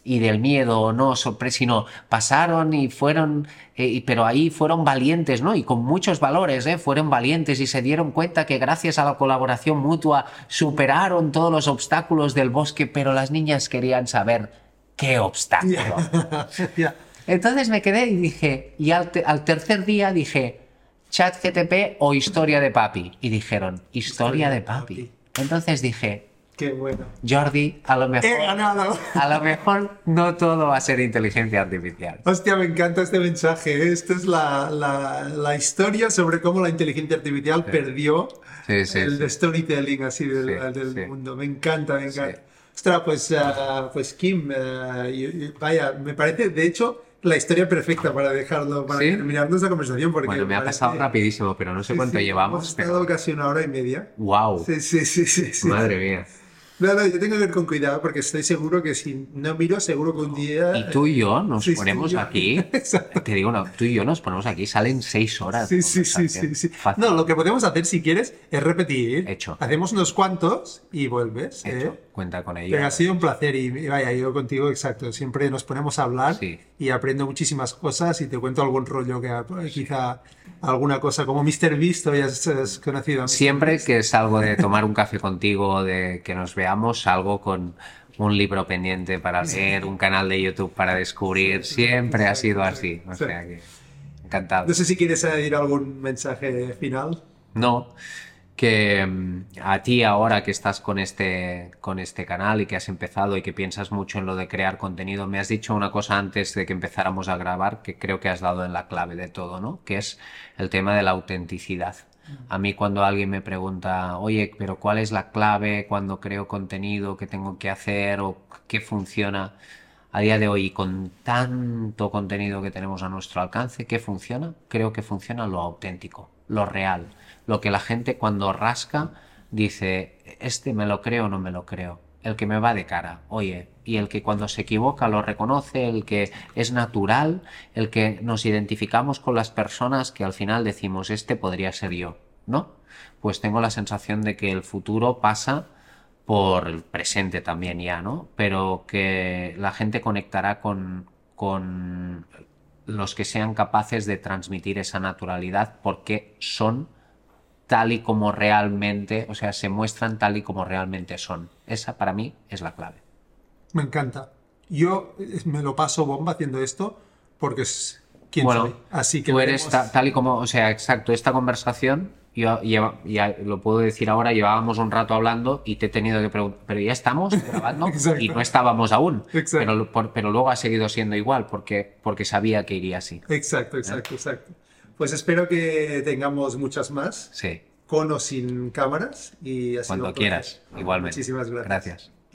y del miedo o no, sorpresa, sino pasaron y fueron, eh, pero ahí fueron valientes, ¿no? Y con muchos valores, ¿eh? Fueron valientes y se dieron cuenta que gracias a la colaboración mutua superaron todos los obstáculos del bosque, pero las niñas querían saber qué obstáculo. Ya. Ya. Entonces me quedé y dije, y al, te- al tercer día dije, chat GTP o historia de papi. Y dijeron, historia de papi. Entonces dije, Qué bueno. Jordi, a lo He mejor, ganado. a lo mejor no todo va a ser inteligencia artificial. Hostia, me encanta este mensaje. ¿eh? Esta es la, la, la historia sobre cómo la inteligencia artificial perdió Sí, sí, el sí. storytelling así del, Sí, del sí. mundo. Me encanta, me encanta. Sí. Ostras, pues, ah, pues Kim, y- vaya, me parece, de hecho, la historia perfecta para dejarlo, para ¿Sí? terminar nuestra conversación. Porque Bueno, me ha parece- pasado rapidísimo, pero no sé Sí, cuánto sí, llevamos. Hemos estado casi una hora y media. ¡Wow! Sí, sí, sí. Madre mía. No, no, yo tengo que ir con cuidado porque estoy seguro que si no miro, seguro que un día. Y tú y yo nos Sí, ponemos aquí. Exacto. Te digo, no, tú y yo nos ponemos aquí, salen seis horas. Sí, sí, sí, sí. No, lo que podemos hacer si quieres es repetir. Hecho. Hacemos unos cuantos y vuelves. Hecho. ¿eh? Cuenta con ello. Pero ha sido un placer y, vaya, yo contigo, exacto. Siempre nos ponemos a hablar Sí. y aprendo muchísimas cosas y te cuento algún rollo que pues, quizá alguna cosa como Mr. Beast ya has, conocido. a. Siempre que salgo de tomar un café contigo de que nos veamos, salgo con un libro pendiente para leer, un canal de YouTube para descubrir. Siempre ha sido así. O Sí. sea que encantado. No sé si quieres añadir algún mensaje final. No, que mm, a ti ahora que estás con este, con este canal y que has empezado y que piensas mucho en lo de crear contenido, me has dicho una cosa antes de que empezáramos a grabar que creo que has dado en la clave de todo, ¿no? Que es el tema de la autenticidad. A mí cuando alguien me pregunta, oye, pero ¿cuál es la clave cuando creo contenido? ¿Qué tengo que hacer? ¿O qué funciona? A día de hoy, con tanto contenido que tenemos a nuestro alcance, ¿qué funciona? Creo que funciona lo auténtico, lo real, lo que la gente cuando rasca dice, este me lo creo o no me lo creo, el que me va de cara, oye, y el que cuando se equivoca lo reconoce, el que es natural, el que nos identificamos con las personas que al final decimos, este podría ser yo, ¿no? Pues tengo la sensación de que el futuro pasa por el presente también ya, ¿no? Pero que la gente conectará con, con los que sean capaces de transmitir esa naturalidad porque son tal y como realmente, o sea, se muestran tal y como realmente son. Esa para mí es la clave. Me encanta. Yo eh, me lo paso bomba haciendo esto porque es quien bueno, soy. Así que tú eres ta- tal y como, o sea, exacto, esta conversación, yo lleva- ya lo puedo decir ahora, llevábamos un rato hablando y te he tenido que preguntar, pero ya estamos grabando y no estábamos aún, Exacto. pero, por- pero luego ha seguido siendo igual porque, porque sabía que iría así. Exacto, exacto, exacto. Pues espero que tengamos muchas más, Sí, con o sin cámaras. Y cuando quieras, igualmente. Muchísimas gracias. Gracias.